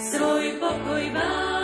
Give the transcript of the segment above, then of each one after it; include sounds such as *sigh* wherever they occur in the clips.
svoj pokoj vám.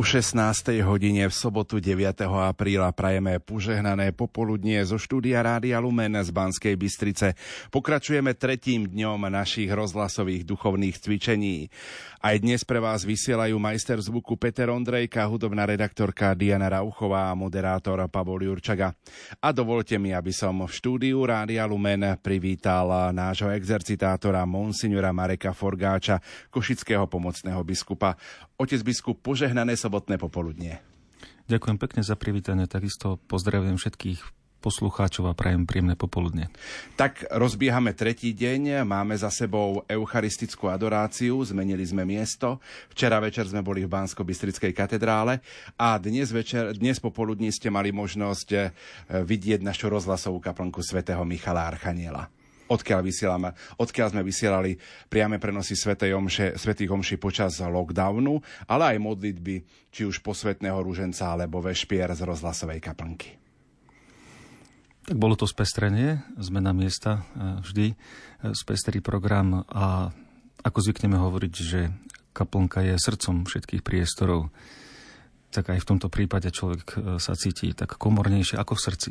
Po 16. hodine v sobotu 9. apríla prajeme požehnané popoludnie zo štúdia Rádia Lumen z Banskej Bystrice. Pokračujeme tretím dňom našich rozhlasových duchovných cvičení. Aj dnes pre vás vysielajú majster zvuku Peter Ondrejka, hudobná redaktorka Diana Rauchová a moderátor Pavol Jurčaga. A dovolte mi, aby som v štúdiu Rádia Lumen privítal nášho exercitátora Monsignora Mareka Forgáča, košického pomocného biskupa. Otec biskup, požehnané sobotné popoludnie. Ďakujem pekne za privítanie, takisto pozdravujem všetkých poslucháčov a prajem príjemné popoludne. Tak rozbiehame tretí deň, máme za sebou eucharistickú adoráciu, zmenili sme miesto. Včera večer sme boli v bansko bystrickej katedrále a dnes, večer, dnes popoludní ste mali možnosť eh, vidieť našu rozhlasovú kaplnku svätého Michala Archaniela odkiaľ, vysielame, odkiaľ sme vysielali priame prenosy Svetej omše, Svetých omši počas lockdownu, ale aj modlitby, či už posvetného rúženca alebo vešpier z rozhlasovej kaplnky. Tak bolo to spestrenie, zmena miesta e, vždy, e, spestrý program a ako zvykneme hovoriť, že kaplnka je srdcom všetkých priestorov, tak aj v tomto prípade človek e, sa cíti tak komornejšie ako v srdci.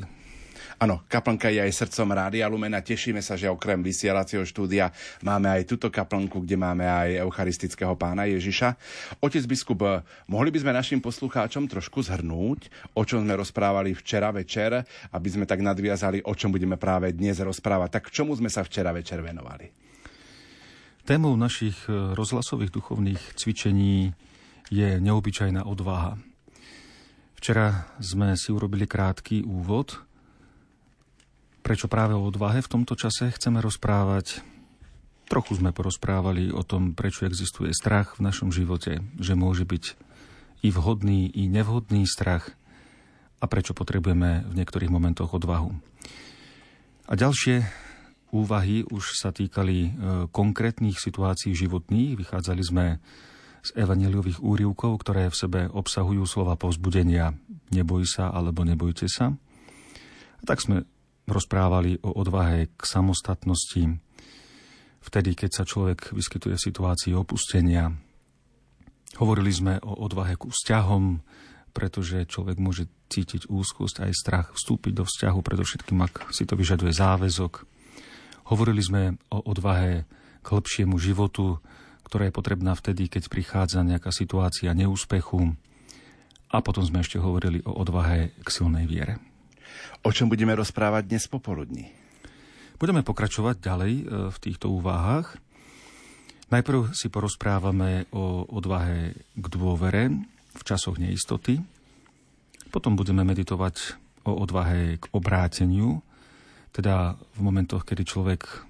Áno, kaplnka je aj srdcom Rádia Lumena. Tešíme sa, že okrem vysielacieho štúdia máme aj túto kaplnku, kde máme aj eucharistického pána Ježiša. Otec biskup, mohli by sme našim poslucháčom trošku zhrnúť, o čom sme rozprávali včera večer, aby sme tak nadviazali, o čom budeme práve dnes rozprávať. Tak čomu sme sa včera večer venovali? Témou našich e, rozhlasových duchovných cvičení je neobyčajná odvaha. Včera sme si urobili krátky úvod Prečo práve o odvahe v tomto čase chceme rozprávať? Trochu sme porozprávali o tom, prečo existuje strach v našom živote, že môže byť i vhodný, i nevhodný strach a prečo potrebujeme v niektorých momentoch odvahu. A ďalšie úvahy už sa týkali e, konkrétnych situácií životných. Vychádzali sme z evaneliových úrivkov, ktoré v sebe obsahujú slova povzbudenia neboj sa alebo nebojte sa. A tak sme rozprávali o odvahe k samostatnosti, vtedy, keď sa človek vyskytuje v situácii opustenia. Hovorili sme o odvahe ku vzťahom, pretože človek môže cítiť úzkosť aj strach vstúpiť do vzťahu, predovšetkým ak si to vyžaduje záväzok. Hovorili sme o odvahe k lepšiemu životu, ktorá je potrebná vtedy, keď prichádza nejaká situácia neúspechu. A potom sme ešte hovorili o odvahe k silnej viere. O čom budeme rozprávať dnes popoludní? Budeme pokračovať ďalej e, v týchto úvahách. Najprv si porozprávame o odvahe k dôvere v časoch neistoty. Potom budeme meditovať o odvahe k obráteniu, teda v momentoch, kedy človek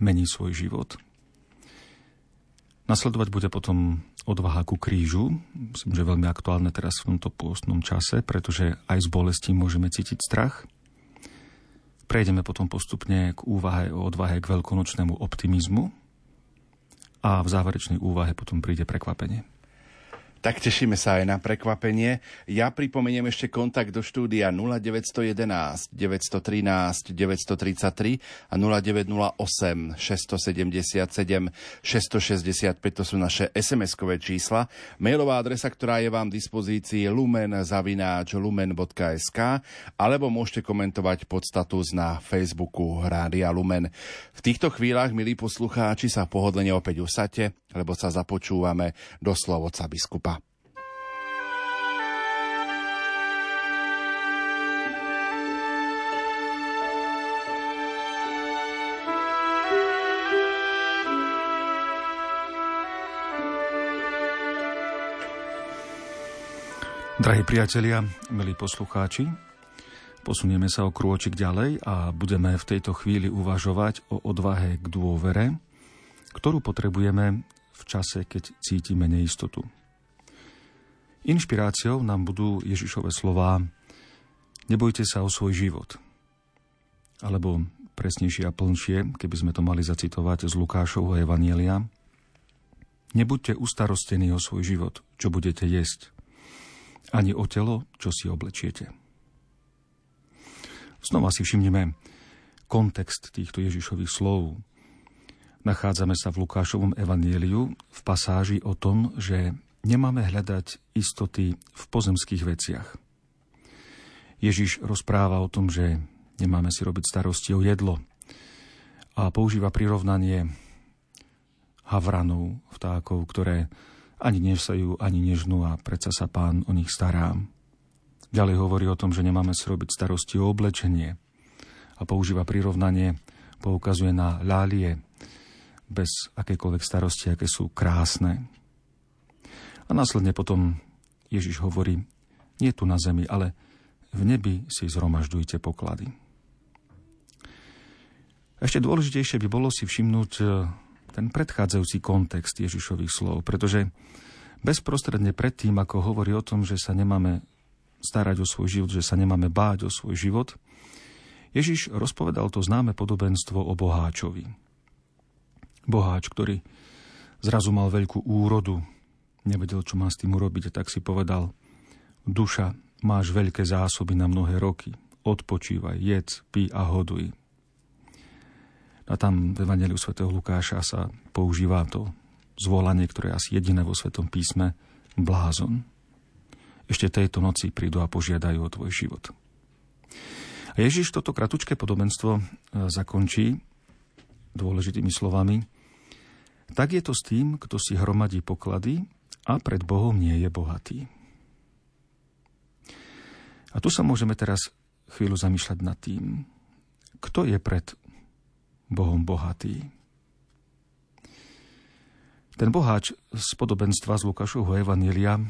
mení svoj život. Nasledovať bude potom odvaha ku krížu. Myslím, že veľmi aktuálne teraz v tomto pôstnom čase, pretože aj z bolesti môžeme cítiť strach. Prejdeme potom postupne k úvahe o odvahe k veľkonočnému optimizmu a v záverečnej úvahe potom príde prekvapenie. Tak tešíme sa aj na prekvapenie. Ja pripomeniem ešte kontakt do štúdia 0911 913 933 a 0908 677 665 to sú naše SMS-kové čísla. Mailová adresa, ktorá je vám v dispozícii lumen zavináč lumen.sk alebo môžete komentovať pod status na Facebooku Rádia Lumen. V týchto chvíľach, milí poslucháči, sa pohodlne opäť usate, lebo sa započúvame do slovoca biskupa. Drahí priatelia, milí poslucháči, posunieme sa o krôčik ďalej a budeme v tejto chvíli uvažovať o odvahe k dôvere, ktorú potrebujeme v čase, keď cítime neistotu. Inšpiráciou nám budú Ježišove slová Nebojte sa o svoj život. Alebo presnejšie a plnšie, keby sme to mali zacitovať z Lukášovho Evanielia, Nebuďte ustarostení o svoj život, čo budete jesť – ani o telo, čo si oblečiete. Znova si všimneme kontext týchto Ježišových slov. Nachádzame sa v Lukášovom evanieliu v pasáži o tom, že nemáme hľadať istoty v pozemských veciach. Ježiš rozpráva o tom, že nemáme si robiť starosti o jedlo a používa prirovnanie havranov, vtákov, ktoré ani nesajú, ani nežnú a predsa sa pán o nich stará. Ďalej hovorí o tom, že nemáme si starosti o oblečenie a používa prirovnanie, poukazuje na lálie bez akékoľvek starosti, aké sú krásne. A následne potom Ježiš hovorí, nie tu na zemi, ale v nebi si zhromažďujte poklady. Ešte dôležitejšie by bolo si všimnúť ten predchádzajúci kontext Ježišových slov, pretože bezprostredne predtým, ako hovorí o tom, že sa nemáme starať o svoj život, že sa nemáme báť o svoj život, Ježiš rozpovedal to známe podobenstvo o boháčovi. Boháč, ktorý zrazu mal veľkú úrodu, nevedel, čo má s tým urobiť, tak si povedal, duša, máš veľké zásoby na mnohé roky, odpočívaj, jedz, pí a hoduj. A tam v Evangeliu svätého Lukáša sa používa to zvolanie, ktoré je asi jediné vo Svetom písme, blázon. Ešte tejto noci prídu a požiadajú o tvoj život. A Ježiš toto kratučké podobenstvo e, zakončí dôležitými slovami. Tak je to s tým, kto si hromadí poklady a pred Bohom nie je bohatý. A tu sa môžeme teraz chvíľu zamýšľať nad tým, kto je pred Bohom bohatý. Ten boháč z podobenstva z Lukášovho Evanília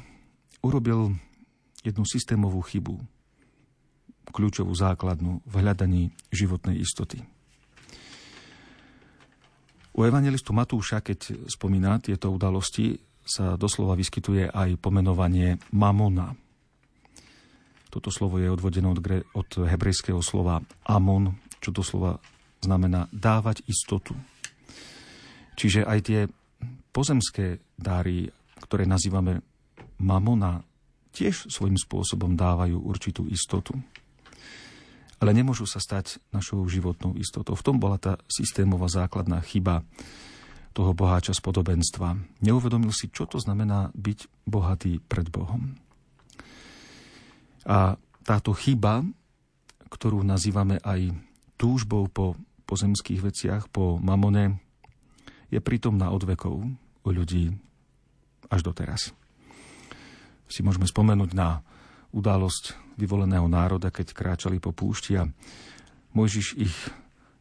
urobil jednu systémovú chybu, kľúčovú základnú v hľadaní životnej istoty. U evangelistu Matúša, keď spomína tieto udalosti, sa doslova vyskytuje aj pomenovanie mamona. Toto slovo je odvodené od, od hebrejského slova amon, čo doslova znamená dávať istotu. Čiže aj tie pozemské dáry, ktoré nazývame mamona, tiež svojím spôsobom dávajú určitú istotu. Ale nemôžu sa stať našou životnou istotou. V tom bola tá systémová základná chyba toho boháča z podobenstva. Neuvedomil si, čo to znamená byť bohatý pred Bohom. A táto chyba, ktorú nazývame aj túžbou po pozemských veciach, po mamone, je prítomná od vekov u ľudí až doteraz. Si môžeme spomenúť na udalosť vyvoleného národa, keď kráčali po púšti a Mojžiš ich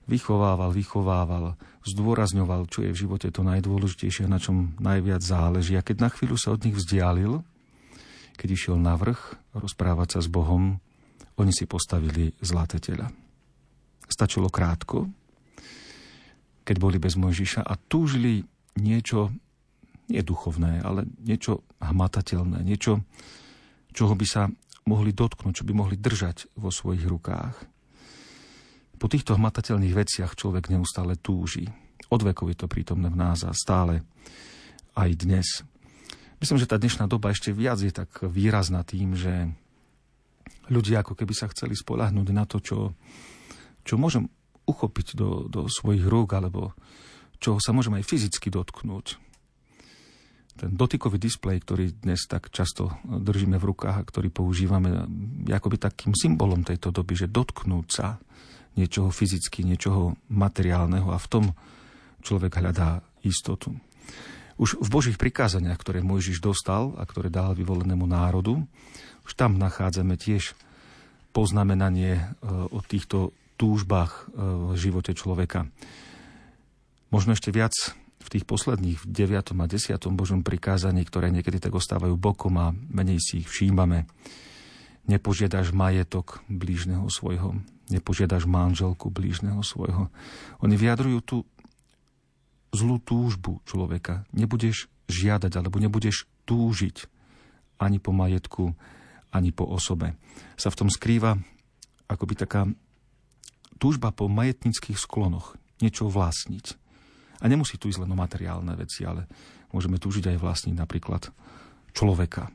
vychovával, vychovával, zdôrazňoval, čo je v živote to najdôležitejšie, na čom najviac záleží. A keď na chvíľu sa od nich vzdialil, keď išiel na vrch rozprávať sa s Bohom, oni si postavili zlaté tela. Stačilo krátko, keď boli bez Mojžiša a túžili niečo, nie duchovné, ale niečo hmatateľné, niečo, čoho by sa mohli dotknúť, čo by mohli držať vo svojich rukách. Po týchto hmatateľných veciach človek neustále túži. Od vekov je to prítomné v nás a stále aj dnes. Myslím, že tá dnešná doba ešte viac je tak výrazná tým, že ľudia ako keby sa chceli spolahnúť na to, čo, čo môžem uchopiť do, do svojich rúk, alebo čo sa môžem aj fyzicky dotknúť. Ten dotykový displej, ktorý dnes tak často držíme v rukách a ktorý používame, akoby takým symbolom tejto doby, že dotknúť sa niečoho fyzicky, niečoho materiálneho a v tom človek hľadá istotu. Už v Božích prikázaniach, ktoré Mojžiš dostal a ktoré dal vyvolenému národu, už tam nachádzame tiež poznamenanie e, o týchto túžbách e, v živote človeka. Možno ešte viac v tých posledných, v 9. a 10. Božom prikázaní, ktoré niekedy tak ostávajú bokom a menej si ich všímame. Nepožiadaš majetok blížneho svojho, nepožiadaš manželku blížneho svojho. Oni vyjadrujú tú zlú túžbu človeka. Nebudeš žiadať, alebo nebudeš túžiť ani po majetku, ani po osobe. Sa v tom skrýva akoby taká túžba po majetnických sklonoch, niečo vlastniť. A nemusí tu ísť len o materiálne veci, ale môžeme túžiť aj vlastniť napríklad človeka.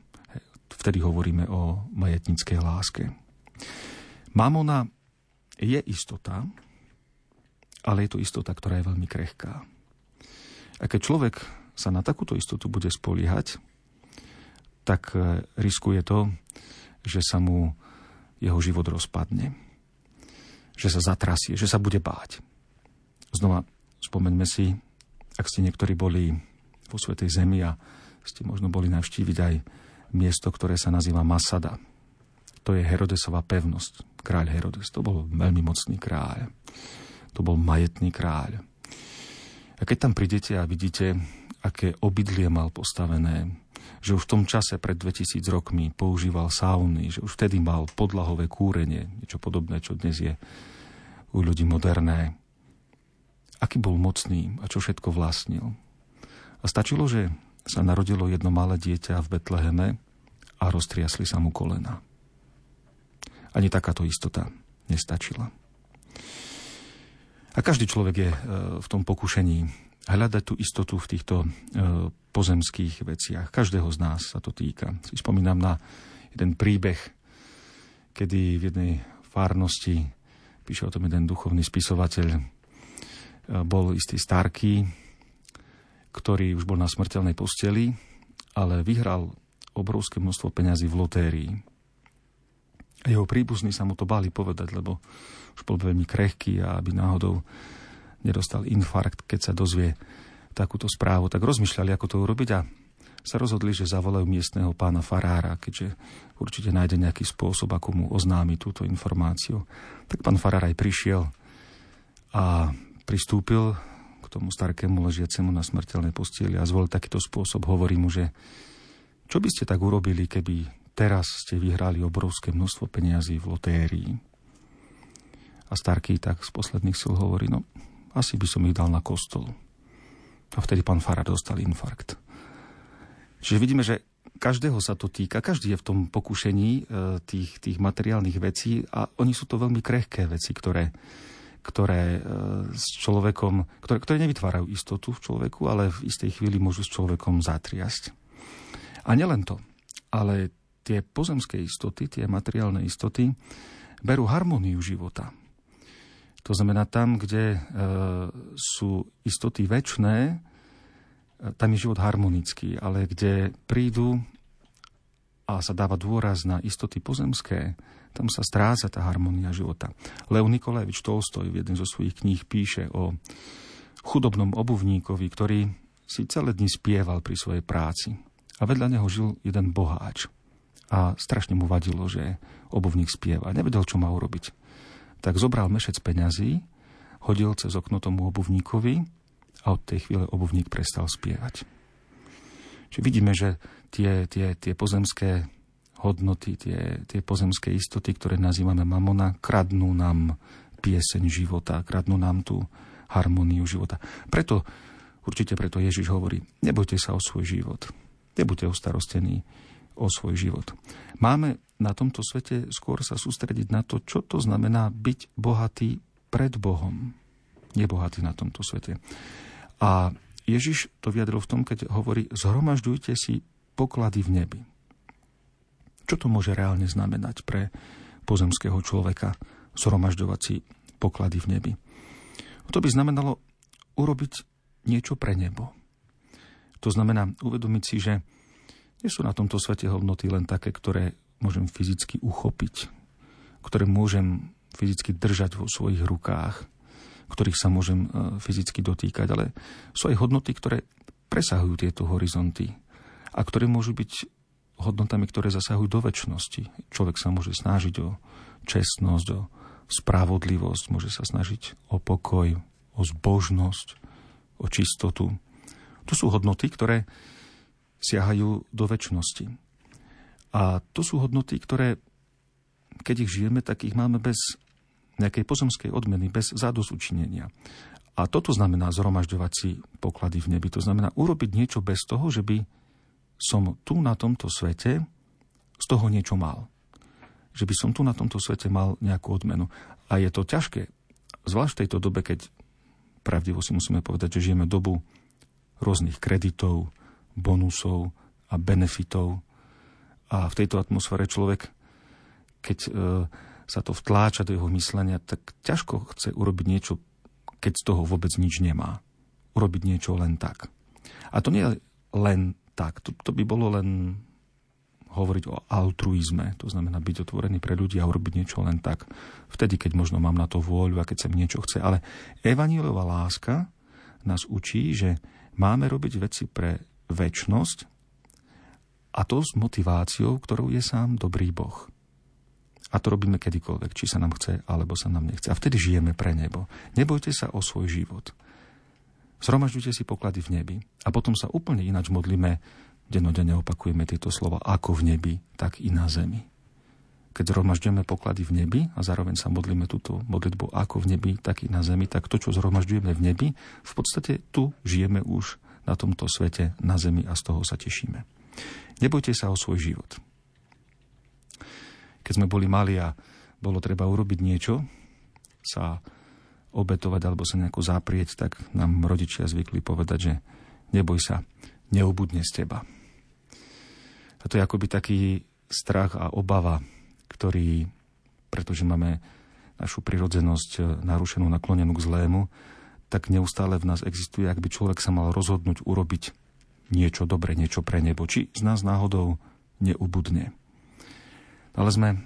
Vtedy hovoríme o majetnickej láske. Mamona je istota, ale je to istota, ktorá je veľmi krehká. A keď človek sa na takúto istotu bude spoliehať, tak e, riskuje to, že sa mu jeho život rozpadne. Že sa zatrasie, že sa bude báť. Znova spomeňme si, ak ste niektorí boli vo Svetej Zemi a ste možno boli navštíviť aj miesto, ktoré sa nazýva Masada. To je Herodesová pevnosť. Kráľ Herodes. To bol veľmi mocný kráľ. To bol majetný kráľ. A keď tam prídete a vidíte, aké obydlie mal postavené, že už v tom čase pred 2000 rokmi používal sauny, že už vtedy mal podlahové kúrenie, niečo podobné, čo dnes je u ľudí moderné. Aký bol mocný a čo všetko vlastnil. A stačilo, že sa narodilo jedno malé dieťa v Betleheme a roztriasli sa mu kolena. Ani takáto istota nestačila. A každý človek je e, v tom pokušení hľadať tú istotu v týchto e, pozemských veciach. Každého z nás sa to týka. Si spomínam na jeden príbeh, kedy v jednej fárnosti, píše o tom jeden duchovný spisovateľ, e, bol istý starký, ktorý už bol na smrteľnej posteli, ale vyhral obrovské množstvo peňazí v lotérii. Jeho príbuzní sa mu to báli povedať, lebo už bol veľmi krehký a aby náhodou nedostal infarkt, keď sa dozvie takúto správu. Tak rozmýšľali, ako to urobiť a sa rozhodli, že zavolajú miestneho pána Farára, keďže určite nájde nejaký spôsob, ako mu oznámi túto informáciu. Tak pán Farár aj prišiel a pristúpil k tomu starkému ležiacemu na smrteľnej postieli a zvolil takýto spôsob. Hovorí mu, že čo by ste tak urobili, keby teraz ste vyhrali obrovské množstvo peniazí v lotérii. A Starký tak z posledných sil hovorí, no asi by som ich dal na kostol. A vtedy pán Farad dostal infarkt. Čiže vidíme, že každého sa to týka, každý je v tom pokušení e, tých, tých materiálnych vecí a oni sú to veľmi krehké veci, ktoré, ktoré e, s človekom, ktoré, ktoré nevytvárajú istotu v človeku, ale v istej chvíli môžu s človekom zatriasť. A nielen to, ale tie pozemské istoty, tie materiálne istoty, berú harmóniu života. To znamená, tam, kde e, sú istoty väčšné, e, tam je život harmonický, ale kde prídu a sa dáva dôraz na istoty pozemské, tam sa stráca tá harmónia života. Leo Nikolajevič Tolstoj v jednej zo svojich kníh píše o chudobnom obuvníkovi, ktorý si celé dni spieval pri svojej práci. A vedľa neho žil jeden boháč a strašne mu vadilo, že obuvník spieva. Nevedel, čo má urobiť. Tak zobral mešec peňazí, hodil cez okno tomu obuvníkovi a od tej chvíle obuvník prestal spievať. Čiže vidíme, že tie, tie, tie pozemské hodnoty, tie, tie pozemské istoty, ktoré nazývame mamona, kradnú nám pieseň života, kradnú nám tú harmóniu života. Preto, určite preto Ježiš hovorí, nebojte sa o svoj život, nebuďte ostarostení, o svoj život. Máme na tomto svete skôr sa sústrediť na to, čo to znamená byť bohatý pred Bohom. Nebohatý na tomto svete. A Ježiš to vyjadril v tom, keď hovorí, zhromažďujte si poklady v nebi. Čo to môže reálne znamenať pre pozemského človeka zhromažďovať si poklady v nebi? To by znamenalo urobiť niečo pre nebo. To znamená uvedomiť si, že nie sú na tomto svete hodnoty len také, ktoré môžem fyzicky uchopiť, ktoré môžem fyzicky držať vo svojich rukách, ktorých sa môžem e, fyzicky dotýkať, ale sú aj hodnoty, ktoré presahujú tieto horizonty a ktoré môžu byť hodnotami, ktoré zasahujú do väčšnosti. Človek sa môže snažiť o čestnosť, o spravodlivosť, môže sa snažiť o pokoj, o zbožnosť, o čistotu. To sú hodnoty, ktoré siahajú do väčšnosti. A to sú hodnoty, ktoré, keď ich žijeme, tak ich máme bez nejakej pozemskej odmeny, bez zadozučinenia. A toto znamená zhromažďovať si poklady v nebi. To znamená urobiť niečo bez toho, že by som tu na tomto svete z toho niečo mal. Že by som tu na tomto svete mal nejakú odmenu. A je to ťažké, zvlášť v tejto dobe, keď pravdivo si musíme povedať, že žijeme dobu rôznych kreditov, bonusov a benefitov. A v tejto atmosfére človek, keď e, sa to vtláča do jeho myslenia, tak ťažko chce urobiť niečo, keď z toho vôbec nič nemá. Urobiť niečo len tak. A to nie je len tak. To, to by bolo len hovoriť o altruizme, to znamená byť otvorený pre ľudí a urobiť niečo len tak. Vtedy, keď možno mám na to vôľu a keď sa niečo chce. Ale evanílová láska nás učí, že máme robiť veci pre väčnosť a to s motiváciou, ktorou je sám dobrý Boh. A to robíme kedykoľvek, či sa nám chce, alebo sa nám nechce. A vtedy žijeme pre nebo. Nebojte sa o svoj život. Zhromažďujte si poklady v nebi. A potom sa úplne ináč modlíme, denodene opakujeme tieto slova, ako v nebi, tak i na zemi. Keď zhromažďujeme poklady v nebi a zároveň sa modlíme túto modlitbu ako v nebi, tak i na zemi, tak to, čo zhromažďujeme v nebi, v podstate tu žijeme už na tomto svete, na zemi a z toho sa tešíme. Nebojte sa o svoj život keď sme boli mali a bolo treba urobiť niečo, sa obetovať alebo sa nejako zaprieť, tak nám rodičia zvykli povedať, že neboj sa, neubudne z teba. A to je akoby taký strach a obava, ktorý, pretože máme našu prirodzenosť narušenú, naklonenú k zlému, tak neustále v nás existuje, ak by človek sa mal rozhodnúť urobiť niečo dobre, niečo pre nebo. Či z nás náhodou neubudne. Ale sme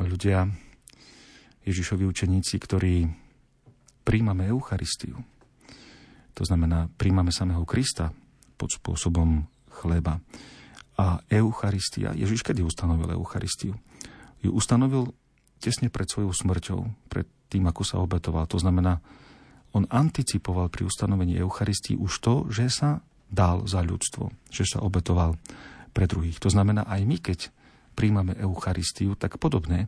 ľudia, Ježišovi učeníci, ktorí príjmame Eucharistiu. To znamená, príjmame samého Krista pod spôsobom chleba. A Eucharistia, Ježiš kedy ustanovil Eucharistiu? Ju ustanovil tesne pred svojou smrťou, pred tým, ako sa obetoval. To znamená, on anticipoval pri ustanovení Eucharistii už to, že sa dal za ľudstvo, že sa obetoval pre druhých. To znamená, aj my, keď príjmame Eucharistiu, tak podobné.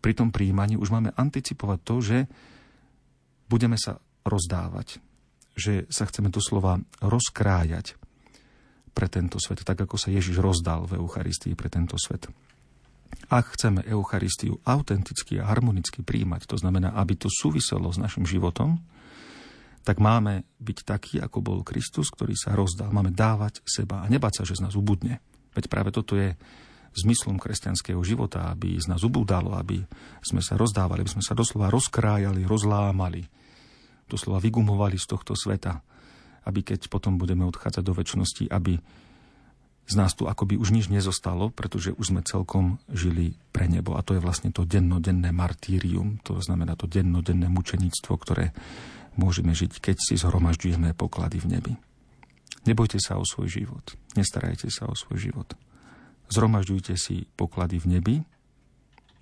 Pri tom príjmaní už máme anticipovať to, že budeme sa rozdávať, že sa chceme doslova rozkrájať pre tento svet, tak ako sa Ježiš rozdal v Eucharistii pre tento svet. Ak chceme Eucharistiu autenticky a harmonicky príjmať, to znamená, aby to súviselo s našim životom, tak máme byť taký, ako bol Kristus, ktorý sa rozdal. Máme dávať seba a nebáť sa, že z nás ubudne. Veď práve toto je zmyslom kresťanského života, aby z nás ubúdalo, aby sme sa rozdávali, aby sme sa doslova rozkrájali, rozlámali, doslova vygumovali z tohto sveta, aby keď potom budeme odchádzať do väčšnosti, aby z nás tu akoby už nič nezostalo, pretože už sme celkom žili pre nebo. A to je vlastne to dennodenné martírium, to znamená to dennodenné mučeníctvo, ktoré môžeme žiť, keď si zhromažďujeme poklady v nebi. Nebojte sa o svoj život, nestarajte sa o svoj život zhromažďujte si poklady v nebi,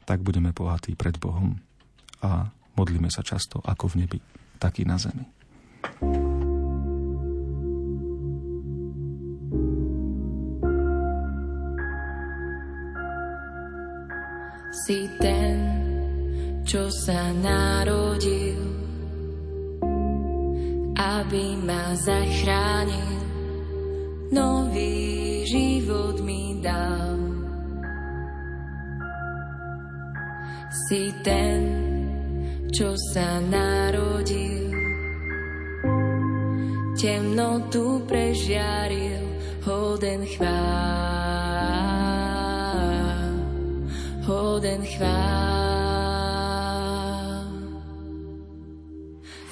tak budeme bohatí pred Bohom a modlíme sa často ako v nebi, tak i na zemi. Si ten, čo sa narodil, aby ma zachránil. Nový život mi dal. Si ten, čo sa narodil, temnotu prežiaril, hoden chvál, hoden chvál.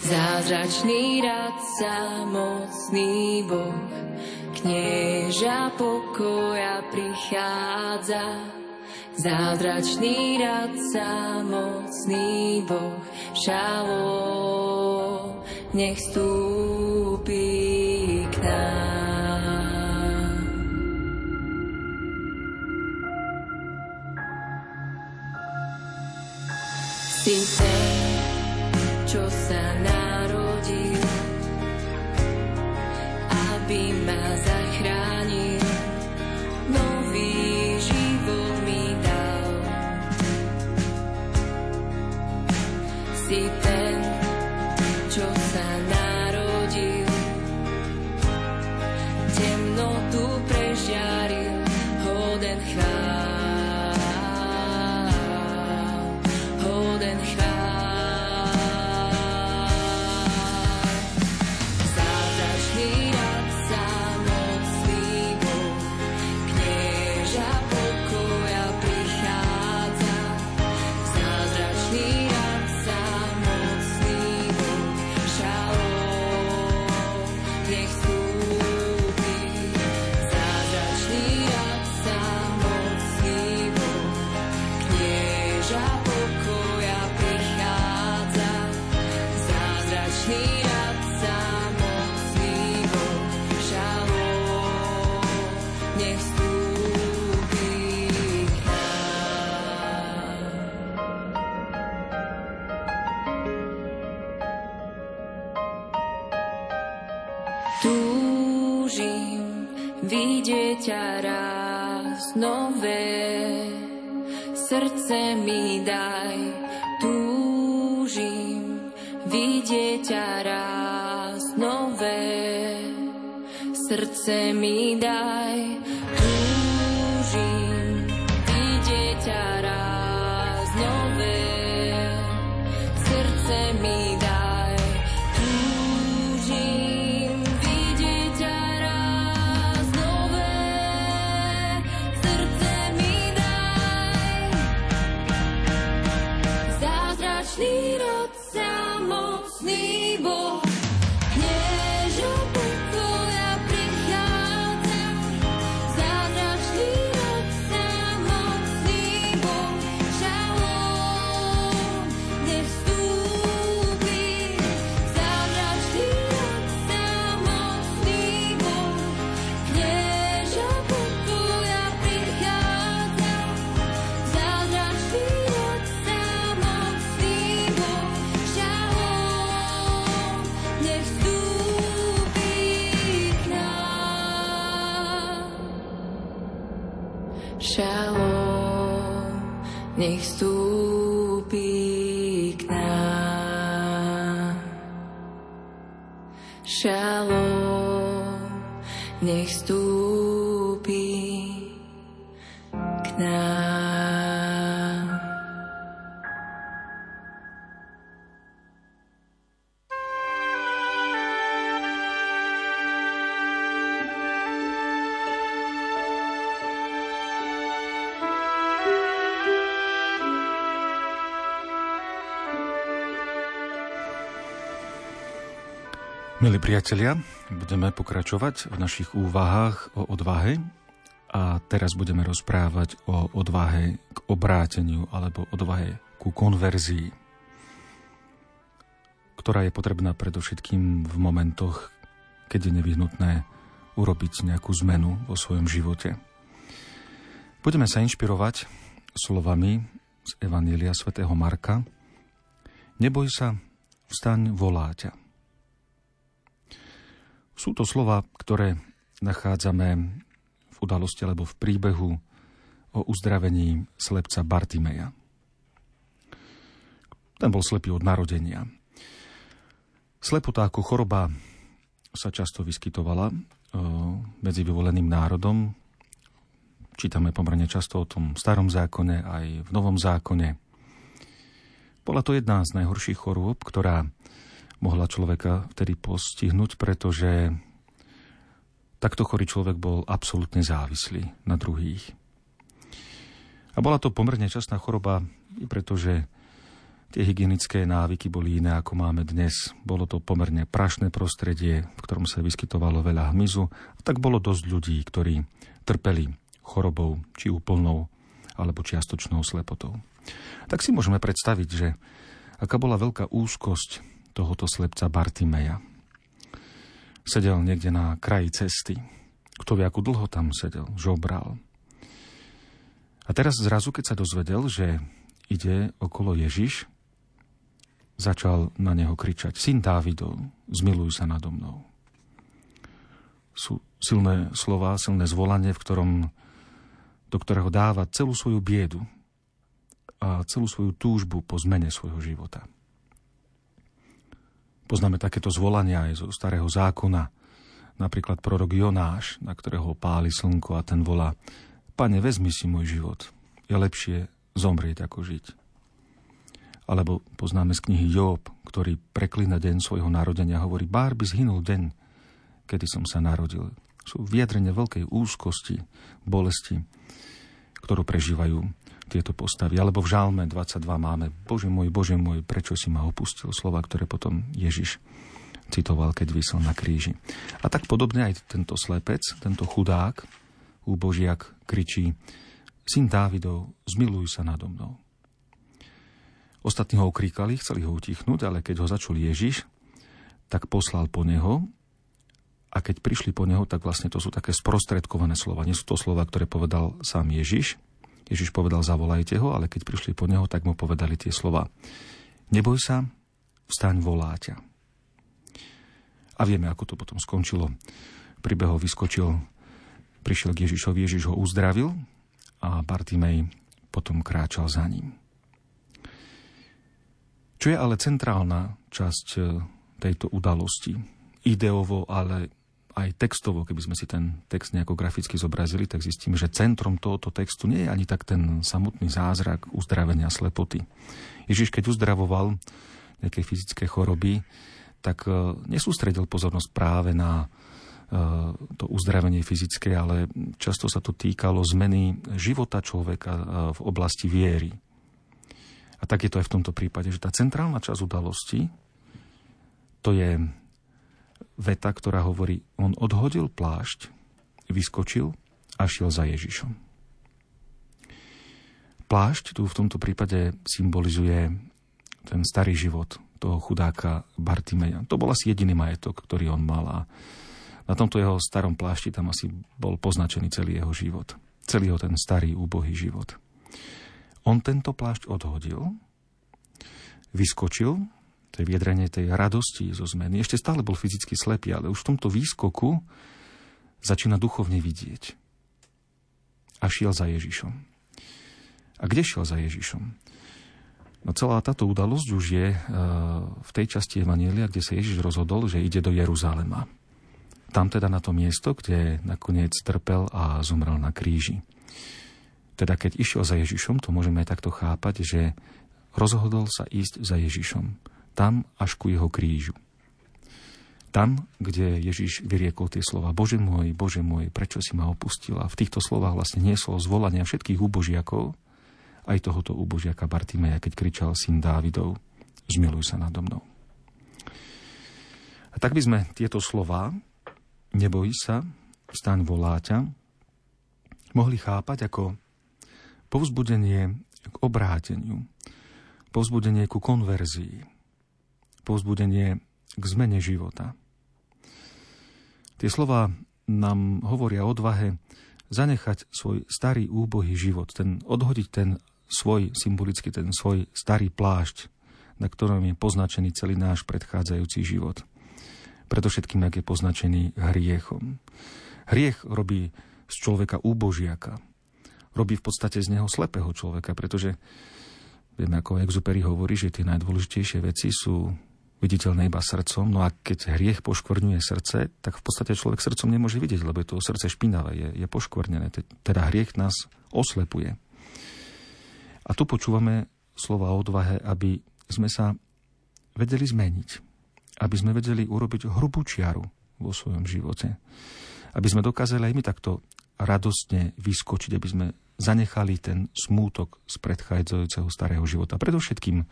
Zázračný radca, mocný Boh, knieža pokoja prichádza. Zázračný radca, mocný Boh, šalom, nech stúpi Si ten, srdce mi daj. Milí priatelia, budeme pokračovať v našich úvahách o odvahe a teraz budeme rozprávať o odvahe k obráteniu alebo odvahe ku konverzii, ktorá je potrebná predovšetkým v momentoch, keď je nevyhnutné urobiť nejakú zmenu vo svojom živote. Budeme sa inšpirovať slovami z Evanília svätého Marka. Neboj sa, vstaň, volá ťa. Sú to slova, ktoré nachádzame v udalosti alebo v príbehu o uzdravení slepca Bartimeja. Ten bol slepý od narodenia. Slepota ako choroba sa často vyskytovala medzi vyvoleným národom. Čítame pomerne často o tom starom zákone aj v novom zákone. Bola to jedna z najhorších chorôb, ktorá mohla človeka vtedy postihnúť, pretože Takto chorý človek bol absolútne závislý na druhých. A bola to pomerne častá choroba, pretože tie hygienické návyky boli iné, ako máme dnes. Bolo to pomerne prašné prostredie, v ktorom sa vyskytovalo veľa hmyzu. A tak bolo dosť ľudí, ktorí trpeli chorobou, či úplnou, alebo čiastočnou slepotou. Tak si môžeme predstaviť, že aká bola veľká úzkosť tohoto slepca Bartimeja. Sedel niekde na kraji cesty. Kto vie, ako dlho tam sedel, žobral. A teraz zrazu, keď sa dozvedel, že ide okolo Ježiš, začal na neho kričať Syn Dávidov, zmiluj sa nado mnou. Sú silné slova, silné zvolanie, v ktorom, do ktorého dáva celú svoju biedu a celú svoju túžbu po zmene svojho života. Poznáme takéto zvolania aj zo starého zákona, napríklad prorok Jonáš, na ktorého páli slnko a ten volá Pane, vezmi si môj život. Je lepšie zomrieť ako žiť. Alebo poznáme z knihy Job, ktorý preklina deň svojho narodenia hovorí, bár by zhynul deň, kedy som sa narodil. Sú vyjadrenie veľkej úzkosti, bolesti, ktorú prežívajú tieto postavy. Alebo v Žalme 22 máme, Bože môj, Bože môj, prečo si ma opustil? Slova, ktoré potom Ježiš citoval, keď vysel na kríži. A tak podobne aj tento slepec, tento chudák, úbožiak kričí Syn Dávidov, zmiluj sa nado mnou. Ostatní ho ukríkali, chceli ho utichnúť, ale keď ho začul Ježiš, tak poslal po neho a keď prišli po neho, tak vlastne to sú také sprostredkované slova. Nie sú to slova, ktoré povedal sám Ježiš. Ježiš povedal, zavolajte ho, ale keď prišli po neho, tak mu povedali tie slova. Neboj sa, vstaň, voláťa. A vieme, ako to potom skončilo. Pribehol, vyskočil prišiel k Ježišovi, Ježiš ho uzdravil a Bartimej potom kráčal za ním. Čo je ale centrálna časť e, tejto udalosti? Ideovo, ale aj textovo, keby sme si ten text nejako graficky zobrazili, tak zistíme, že centrom tohoto textu nie je ani tak ten samotný zázrak uzdravenia slepoty. Ježiš, keď uzdravoval nejaké fyzické choroby, tak e, nesústredil pozornosť práve na to uzdravenie fyzické, ale často sa to týkalo zmeny života človeka v oblasti viery. A tak je to aj v tomto prípade, že tá centrálna časť udalosti to je veta, ktorá hovorí, on odhodil plášť, vyskočil a šiel za Ježišom. Plášť tu v tomto prípade symbolizuje ten starý život toho chudáka Bartimeja. To bol asi jediný majetok, ktorý on mal a na tomto jeho starom plášti tam asi bol poznačený celý jeho život. Celý jeho ten starý, úbohý život. On tento plášť odhodil, vyskočil, to je viedrenie tej radosti zo zmeny. Ešte stále bol fyzicky slepý, ale už v tomto výskoku začína duchovne vidieť. A šiel za Ježišom. A kde šiel za Ježišom? No celá táto udalosť už je uh, v tej časti Evanielia, kde sa Ježiš rozhodol, že ide do Jeruzalema tam teda na to miesto, kde nakoniec trpel a zomrel na kríži. Teda keď išiel za Ježišom, to môžeme aj takto chápať, že rozhodol sa ísť za Ježišom. Tam až ku jeho krížu. Tam, kde Ježiš vyriekol tie slova Bože môj, Bože môj, prečo si ma opustil? A v týchto slovách vlastne niesol zvolania všetkých úbožiakov, aj tohoto úbožiaka Bartimeja, keď kričal syn Dávidov, zmiluj sa nado mnou. A tak by sme tieto slova Nebojí sa, staň voláťa, mohli chápať ako povzbudenie k obráteniu, povzbudenie ku konverzii, povzbudenie k zmene života. Tie slova nám hovoria o odvahe zanechať svoj starý úbohý život, ten, odhodiť ten svoj symbolicky, ten svoj starý plášť, na ktorom je poznačený celý náš predchádzajúci život – predovšetkým ak je poznačený hriechom. Hriech robí z človeka úbožiaka. Robí v podstate z neho slepého človeka, pretože vieme, ako Exupery hovorí, že tie najdôležitejšie veci sú viditeľné iba srdcom, no a keď hriech poškvrňuje srdce, tak v podstate človek srdcom nemôže vidieť, lebo je to srdce špinavé, je, je poškvrnené. Teda hriech nás oslepuje. A tu počúvame slova o odvahe, aby sme sa vedeli zmeniť aby sme vedeli urobiť hrubú čiaru vo svojom živote. aby sme dokázali aj my takto radostne vyskočiť, aby sme zanechali ten smútok z predchádzajúceho starého života. Predovšetkým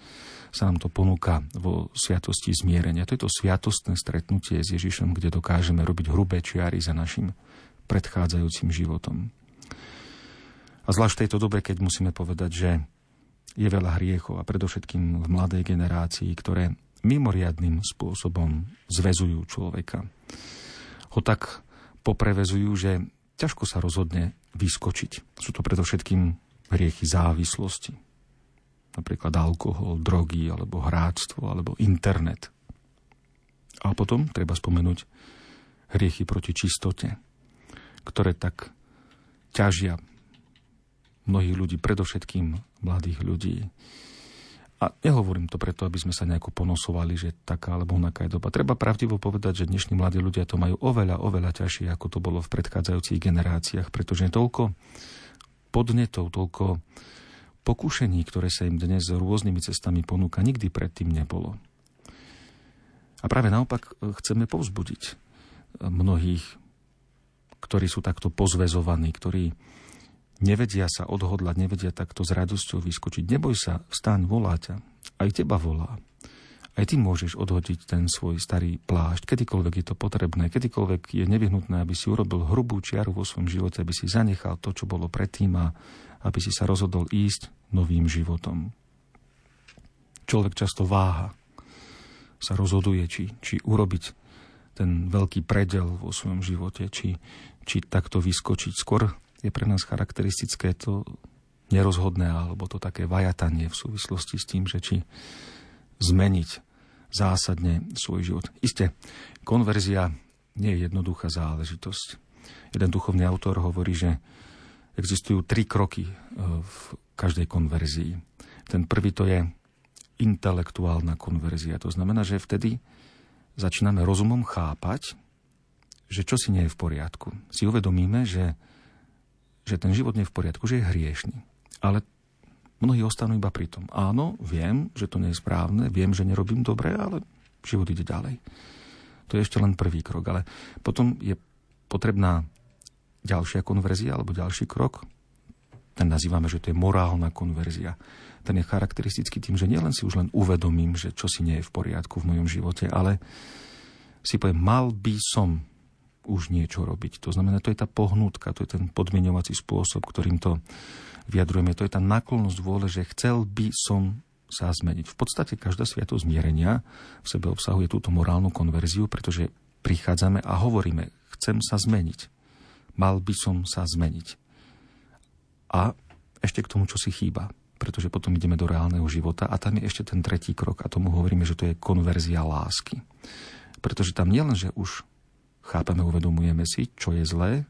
sa nám to ponúka vo sviatosti zmierenia. To je to sviatostné stretnutie s Ježišom, kde dokážeme robiť hrubé čiary za našim predchádzajúcim životom. A zvlášť v tejto dobe, keď musíme povedať, že je veľa hriechov a predovšetkým v mladej generácii, ktoré mimoriadným spôsobom zväzujú človeka. Ho tak poprevezujú, že ťažko sa rozhodne vyskočiť. Sú to predovšetkým hriechy závislosti. Napríklad alkohol, drogy, alebo hráctvo, alebo internet. A potom treba spomenúť hriechy proti čistote, ktoré tak ťažia mnohých ľudí, predovšetkým mladých ľudí. A nehovorím to preto, aby sme sa nejako ponosovali, že taká alebo onaká je doba. Treba pravdivo povedať, že dnešní mladí ľudia to majú oveľa, oveľa ťažšie, ako to bolo v predchádzajúcich generáciách, pretože toľko podnetov, toľko pokušení, ktoré sa im dnes rôznymi cestami ponúka, nikdy predtým nebolo. A práve naopak e, chceme povzbudiť e, mnohých, ktorí sú takto pozvezovaní, ktorí nevedia sa odhodlať, nevedia takto s radosťou vyskočiť. Neboj sa, vstaň, volá ťa. Aj teba volá. Aj ty môžeš odhodiť ten svoj starý plášť, kedykoľvek je to potrebné, kedykoľvek je nevyhnutné, aby si urobil hrubú čiaru vo svojom živote, aby si zanechal to, čo bolo predtým a aby si sa rozhodol ísť novým životom. Človek často váha, sa rozhoduje, či, či urobiť ten veľký predel vo svojom živote, či, či takto vyskočiť. Skôr je pre nás charakteristické to nerozhodné alebo to také vajatanie v súvislosti s tým, že či zmeniť zásadne svoj život. Isté, konverzia nie je jednoduchá záležitosť. Jeden duchovný autor hovorí, že existujú tri kroky e, v každej konverzii. Ten prvý to je intelektuálna konverzia. To znamená, že vtedy začíname rozumom chápať, že čo si nie je v poriadku. Si uvedomíme, že že ten život nie je v poriadku, že je hriešný. Ale mnohí ostanú iba pri tom. Áno, viem, že to nie je správne, viem, že nerobím dobre, ale život ide ďalej. To je ešte len prvý krok. Ale potom je potrebná ďalšia konverzia alebo ďalší krok. Ten nazývame, že to je morálna konverzia. Ten je charakteristický tým, že nielen si už len uvedomím, že čo si nie je v poriadku v mojom živote, ale si poviem, mal by som už niečo robiť. To znamená, to je tá pohnutka, to je ten podmienovací spôsob, ktorým to vyjadrujeme. To je tá náklonnosť vôle, že chcel by som sa zmeniť. V podstate každá sviatosť zmierenia v sebe obsahuje túto morálnu konverziu, pretože prichádzame a hovoríme, chcem sa zmeniť. Mal by som sa zmeniť. A ešte k tomu, čo si chýba. Pretože potom ideme do reálneho života a tam je ešte ten tretí krok a tomu hovoríme, že to je konverzia lásky. Pretože tam nielen, že už chápeme, uvedomujeme si, čo je zlé.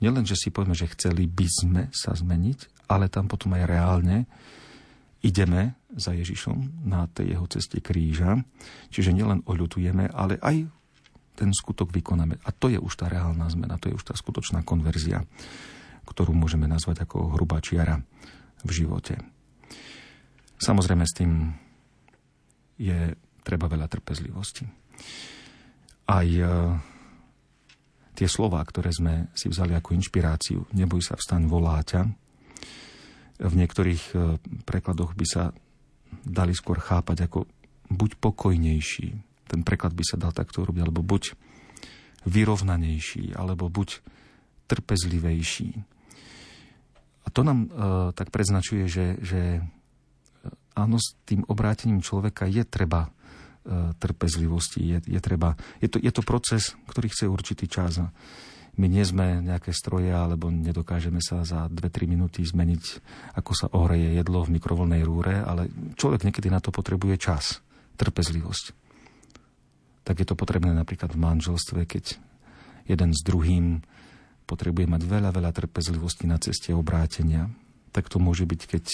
Nielen, že si povieme, že chceli by sme sa zmeniť, ale tam potom aj reálne ideme za Ježišom na tej jeho ceste kríža. Čiže nielen oľutujeme, ale aj ten skutok vykonáme. A to je už tá reálna zmena, to je už tá skutočná konverzia, ktorú môžeme nazvať ako hrubá čiara v živote. Samozrejme s tým je treba veľa trpezlivosti. Aj tie slova, ktoré sme si vzali ako inšpiráciu, neboj sa, vstaň, volá ťa, v niektorých e, prekladoch by sa dali skôr chápať ako buď pokojnejší, ten preklad by sa dal takto robiť, alebo buď vyrovnanejší, alebo buď trpezlivejší. A to nám e, tak preznačuje, že, že e, áno, s tým obrátením človeka je treba trpezlivosti. Je, je, treba, je, to, je to proces, ktorý chce určitý čas. My nie sme nejaké stroje, alebo nedokážeme sa za 2-3 minúty zmeniť, ako sa ohreje jedlo v mikrovolnej rúre, ale človek niekedy na to potrebuje čas, trpezlivosť. Tak je to potrebné napríklad v manželstve, keď jeden s druhým potrebuje mať veľa, veľa trpezlivosti na ceste obrátenia. Tak to môže byť, keď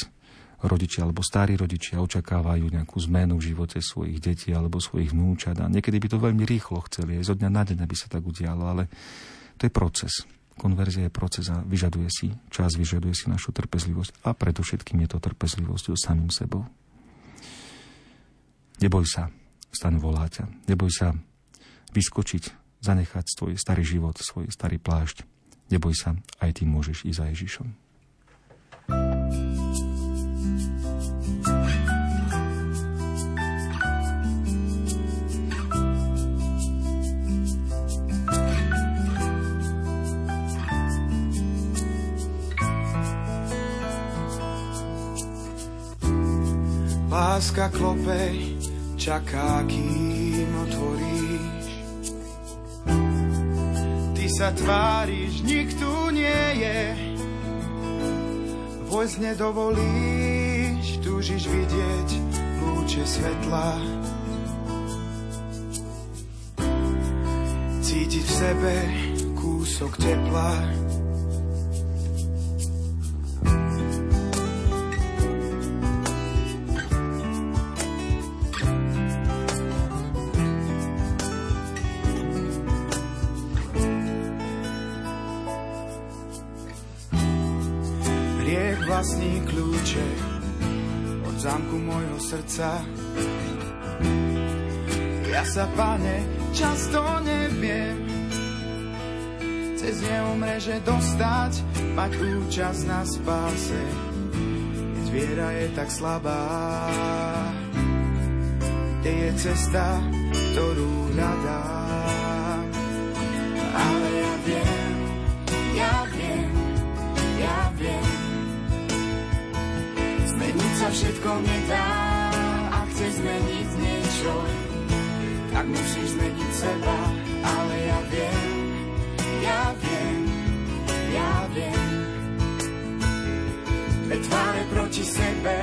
rodičia alebo starí rodičia očakávajú nejakú zmenu v živote svojich detí alebo svojich vnúčat a niekedy by to veľmi rýchlo chceli, aj zo dňa na deň, aby sa tak udialo, ale to je proces. Konverzia je proces a vyžaduje si čas, vyžaduje si našu trpezlivosť a predovšetkým je to trpezlivosť so samým sebou. Neboj sa, stan voláťa. Neboj sa vyskočiť zanechať svoj starý život, svoj starý plášť. Neboj sa, aj ty môžeš ísť za Ježišom. Láska klope, čaká, kým otvoríš. Ty sa tváriš, nikto nie je. Vojsť nedovolíš, túžiš vidieť lúče svetla. Cítiť v sebe kúsok tepla. Môjho srdca. Ja sa, pane, často neviem cez neumreže dostať, mať účasť na spáse. Keď viera je tak slabá, kde je cesta, ktorú hľadám. Ale ja viem, ja viem, ja viem, sa všetko nedá zmeniť niečo, tak musíš zmeniť seba, ale ja viem, ja viem, ja viem. Dve tváre proti sebe,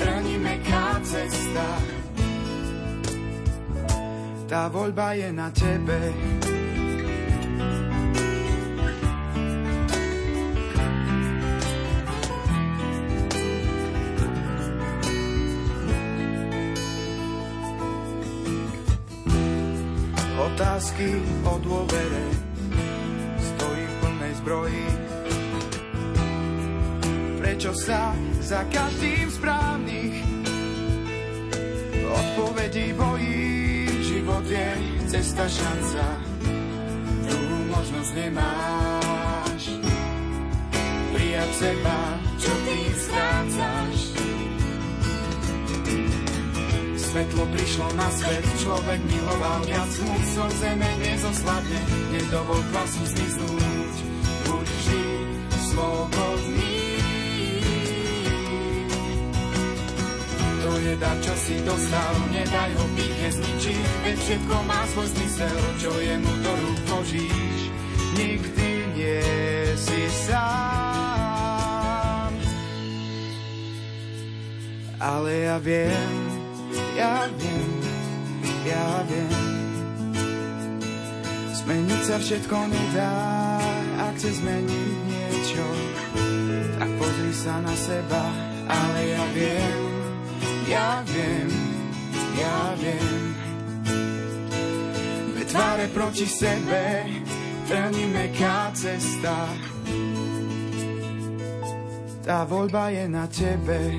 trní meká cesta. Tá voľba je na tebe, otázky o dôvere stojí v plnej zbroji. Prečo sa za každým správnych odpovedí bojí? Život je cesta, šanca, druhú možnosť nemáš. Prijať seba, čo ty strácaš Svetlo prišlo na svet, človek miloval viac so zeme nezosladne, nedovol klasu zmiznúť, buď vždy slobodný. To je dar, čo si dostal, nedaj ho pík, nezničí, veď všetko má svoj zmysel, čo je mu do rúk vložíš, nikdy nie si sám. Ale ja viem, ja viem, ja viem. Zmeniť sa všetko nedá, ak chce zmeniť niečo, tak pozri sa na seba, ale ja viem, ja viem, ja viem. Dve tváre proti sebe, veľmi meká cesta. Tá voľba je na tebe.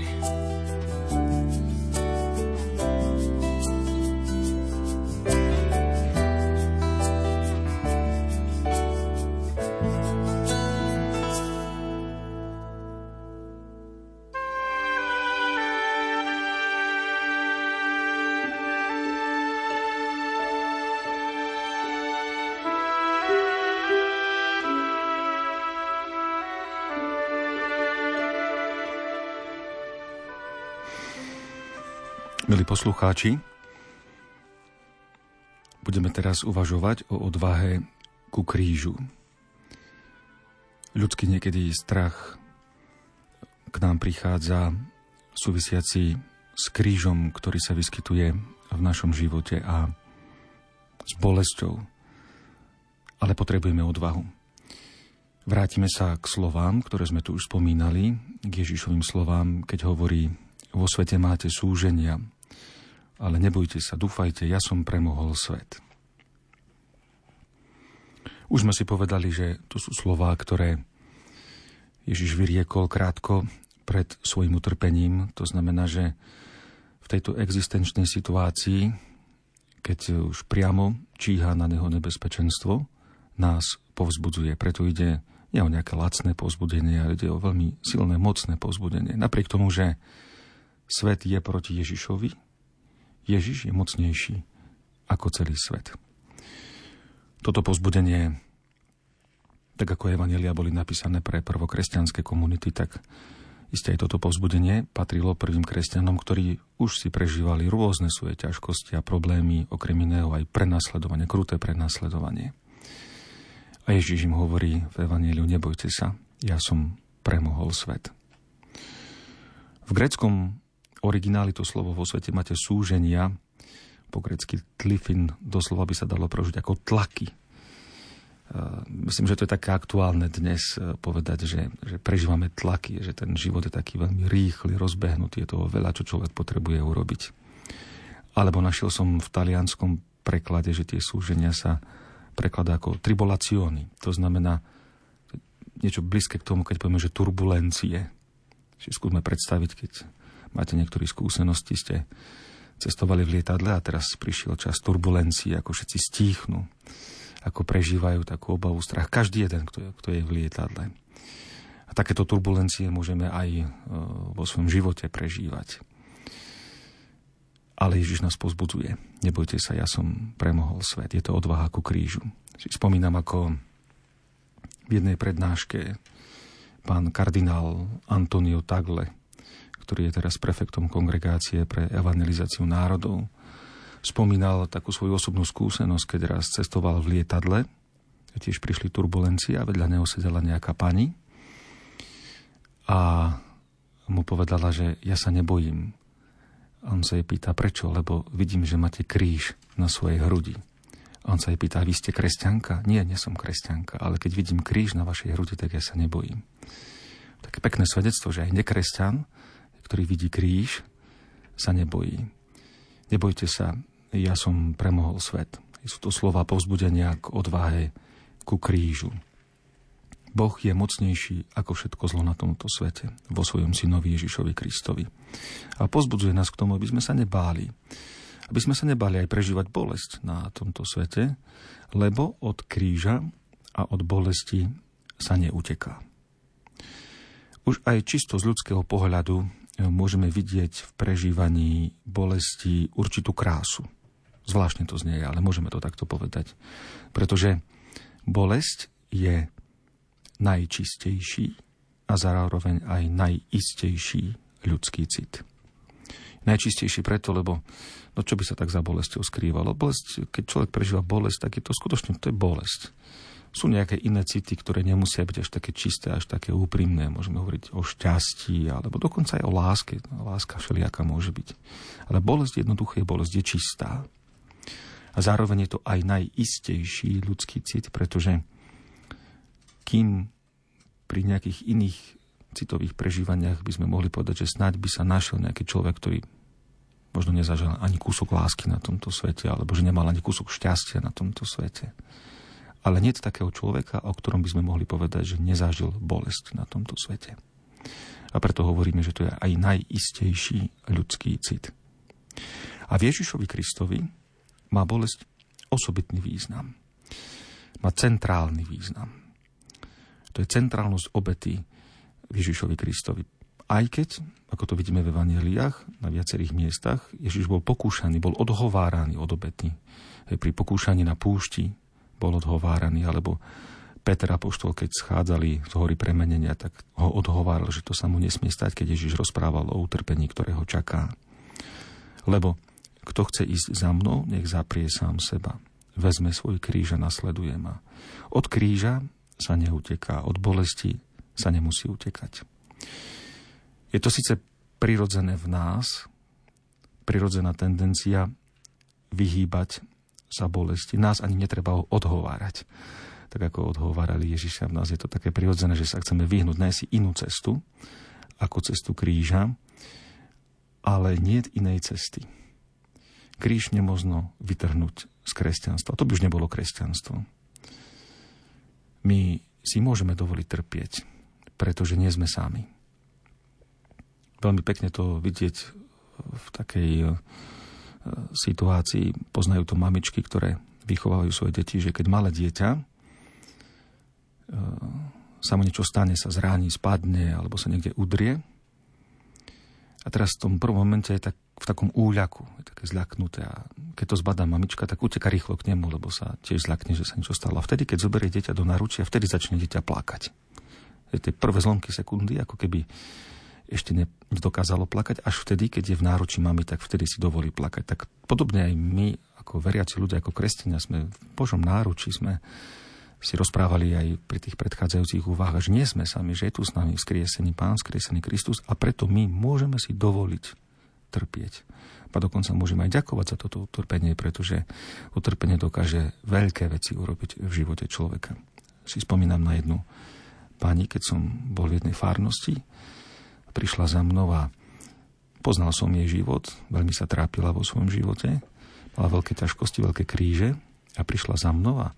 Milí poslucháči, budeme teraz uvažovať o odvahe ku krížu. Ľudský niekedy strach k nám prichádza súvisiaci s krížom, ktorý sa vyskytuje v našom živote a s bolesťou. Ale potrebujeme odvahu. Vrátime sa k slovám, ktoré sme tu už spomínali, k Ježišovým slovám, keď hovorí, vo svete máte súženia, ale nebojte sa, dúfajte, ja som premohol svet. Už sme si povedali, že to sú slová, ktoré Ježiš vyriekol krátko pred svojim utrpením. To znamená, že v tejto existenčnej situácii, keď už priamo číha na neho nebezpečenstvo, nás povzbudzuje. Preto ide nie o nejaké lacné povzbudenie, ale ide o veľmi silné, mocné povzbudenie. Napriek tomu, že svet je proti Ježišovi, Ježiš je mocnejší ako celý svet. Toto povzbudenie, tak ako Evanelia boli napísané pre prvokresťanské komunity, tak Isté aj toto povzbudenie patrilo prvým kresťanom, ktorí už si prežívali rôzne svoje ťažkosti a problémy, okrem iného aj prenasledovanie, kruté prenasledovanie. A Ježiš im hovorí v Evangeliu, nebojte sa, ja som premohol svet. V greckom origináli to slovo vo svete máte súženia, po grecky tlifin, doslova by sa dalo prožiť ako tlaky, Myslím, že to je také aktuálne dnes e, povedať, že, že prežívame tlaky, že ten život je taký veľmi rýchly, rozbehnutý, je toho veľa, čo človek potrebuje urobiť. Alebo našiel som v talianskom preklade, že tie súženia sa prekladá ako tribolacióny. To znamená niečo blízke k tomu, keď povieme, že turbulencie. Si skúsme predstaviť, keď máte niektoré skúsenosti, ste cestovali v lietadle a teraz prišiel čas turbulencií, ako všetci stíchnu ako prežívajú takú obavu, strach. Každý jeden, kto je, kto je v lietadle. A takéto turbulencie môžeme aj e, vo svojom živote prežívať. Ale Ježiš nás pozbudzuje. Nebojte sa, ja som premohol svet. Je to odvaha ku krížu. Si spomínam, ako v jednej prednáške pán kardinál Antonio Tagle, ktorý je teraz prefektom kongregácie pre evangelizáciu národov, spomínal takú svoju osobnú skúsenosť, keď raz cestoval v lietadle, tiež prišli turbulencie a vedľa neho sedela nejaká pani a mu povedala, že ja sa nebojím. A on sa jej pýta, prečo? Lebo vidím, že máte kríž na svojej hrudi. A on sa jej pýta, vy ste kresťanka? Nie, nie som kresťanka, ale keď vidím kríž na vašej hrudi, tak ja sa nebojím. Také pekné svedectvo, že aj nekresťan, ktorý vidí kríž, sa nebojí. Nebojte sa, ja som premohol svet. Sú to slova povzbudenia k odvahe ku krížu. Boh je mocnejší ako všetko zlo na tomto svete vo svojom synovi Ježišovi Kristovi. A pozbudzuje nás k tomu, aby sme sa nebáli. Aby sme sa nebáli aj prežívať bolesť na tomto svete, lebo od kríža a od bolesti sa neuteká. Už aj čisto z ľudského pohľadu môžeme vidieť v prežívaní bolesti určitú krásu. Zvláštne to znie, ale môžeme to takto povedať. Pretože bolesť je najčistejší a zároveň aj najistejší ľudský cit. Najčistejší preto, lebo no čo by sa tak za bolesťou skrývalo? Bolesť, keď človek prežíva bolesť, tak je to skutočne to je bolesť. Sú nejaké iné city, ktoré nemusia byť až také čisté, až také úprimné. Môžeme hovoriť o šťastí, alebo dokonca aj o láske. Láska všelijaká môže byť. Ale bolesť jednoducho je bolesť, je čistá. A zároveň je to aj najistejší ľudský cit, pretože kým pri nejakých iných citových prežívaniach by sme mohli povedať, že snáď by sa našiel nejaký človek, ktorý možno nezažil ani kúsok lásky na tomto svete, alebo že nemal ani kúsok šťastia na tomto svete. Ale nie takého človeka, o ktorom by sme mohli povedať, že nezažil bolesť na tomto svete. A preto hovoríme, že to je aj najistejší ľudský cit. A v Ježišovi Kristovi má bolesť osobitný význam. Má centrálny význam. To je centrálnosť obety Ježišovi Kristovi. Aj keď, ako to vidíme v Evangeliách, na viacerých miestach, Ježiš bol pokúšaný, bol odhováraný od obety. Pri pokúšaní na púšti bol odhováraný, alebo Peter Apoštol, keď schádzali z hory premenenia, tak ho odhováral, že to sa mu nesmie stať, keď Ježiš rozprával o utrpení, ktoré ho čaká. Lebo kto chce ísť za mnou, nech zaprie sám seba. Vezme svoj kríž a nasleduje ma. Od kríža sa neuteká, od bolesti sa nemusí utekať. Je to síce prirodzené v nás, prirodzená tendencia vyhýbať sa bolesti. Nás ani netreba odhovárať. Tak ako odhovárali Ježiša v nás, je to také prirodzené, že sa chceme vyhnúť nájsť inú cestu, ako cestu kríža, ale nie inej cesty kríž nemožno vytrhnúť z kresťanstva. To by už nebolo kresťanstvo. My si môžeme dovoliť trpieť, pretože nie sme sami. Veľmi pekne to vidieť v takej situácií. Poznajú to mamičky, ktoré vychovajú svoje deti, že keď malé dieťa e, sa mu niečo stane, sa zráni, spadne alebo sa niekde udrie. A teraz v tom prvom momente je tak v takom úľaku, je také zľaknuté a keď to zbadá mamička, tak uteka rýchlo k nemu, lebo sa tiež zľakne, že sa niečo stalo. A vtedy, keď zoberie dieťa do naručia, vtedy začne dieťa plakať. Je tie prvé zlomky sekundy, ako keby ešte nedokázalo plakať, až vtedy, keď je v náručí mami, tak vtedy si dovolí plakať. Tak podobne aj my, ako veriaci ľudia, ako kresťania, sme v Božom náručí, sme si rozprávali aj pri tých predchádzajúcich úvahách, že nie sme sami, že je tu s nami skriesený Pán, skriesený Kristus a preto my môžeme si dovoliť trpieť. A dokonca môžeme aj ďakovať za toto utrpenie, pretože utrpenie dokáže veľké veci urobiť v živote človeka. Si spomínam na jednu pani, keď som bol v jednej farnosti, prišla za mnou a poznal som jej život, veľmi sa trápila vo svojom živote, mala veľké ťažkosti, veľké kríže a prišla za mnou a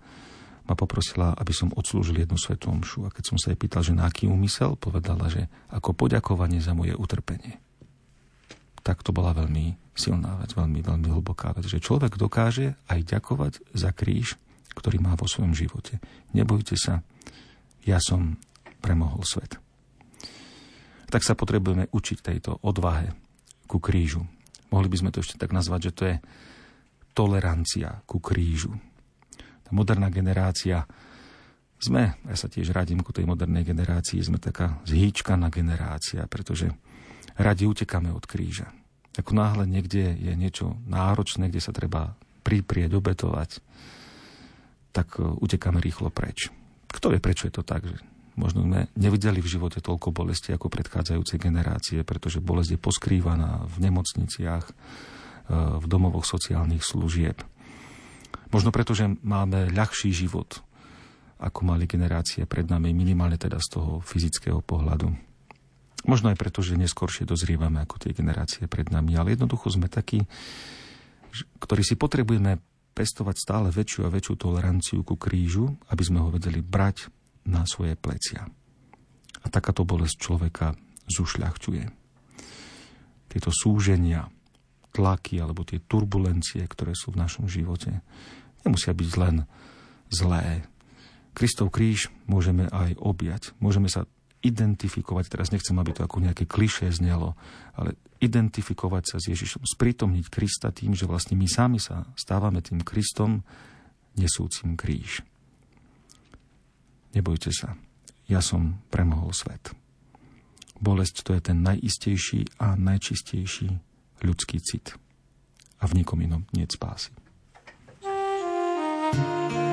ma poprosila, aby som odslúžil jednu svetú omšu. A keď som sa jej pýtal, že na aký úmysel, povedala, že ako poďakovanie za moje utrpenie. Tak to bola veľmi silná vec, veľmi, veľmi hlboká vec, že človek dokáže aj ďakovať za kríž, ktorý má vo svojom živote. Nebojte sa, ja som premohol svet tak sa potrebujeme učiť tejto odvahe ku krížu. Mohli by sme to ešte tak nazvať, že to je tolerancia ku krížu. Tá moderná generácia, sme, ja sa tiež radím ku tej modernej generácii, sme taká zhýčkaná generácia, pretože radi utekáme od kríža. Ako náhle niekde je niečo náročné, kde sa treba priprieť, obetovať, tak uh, utekáme rýchlo preč. Kto vie, prečo je to tak, že možno sme nevideli v živote toľko bolesti ako predchádzajúce generácie, pretože bolesť je poskrývaná v nemocniciach, e, v domovoch sociálnych služieb. Možno preto, že máme ľahší život, ako mali generácie pred nami, minimálne teda z toho fyzického pohľadu. Možno aj preto, že neskôršie dozrievame ako tie generácie pred nami, ale jednoducho sme takí, ktorí si potrebujeme pestovať stále väčšiu a väčšiu toleranciu ku krížu, aby sme ho vedeli brať na svoje plecia. A takáto bolesť človeka zušľachťuje. Tieto súženia, tlaky alebo tie turbulencie, ktoré sú v našom živote, nemusia byť len zlé. Kristov kríž môžeme aj objať. Môžeme sa identifikovať, teraz nechcem, aby to ako nejaké klišé znelo, ale identifikovať sa s Ježišom, sprítomniť Krista tým, že vlastne my sami sa stávame tým Kristom nesúcim kríž. Nebojte sa, ja som premohol svet. Bolesť to je ten najistejší a najčistejší ľudský cit. A v nikom inom nie spásy. thank you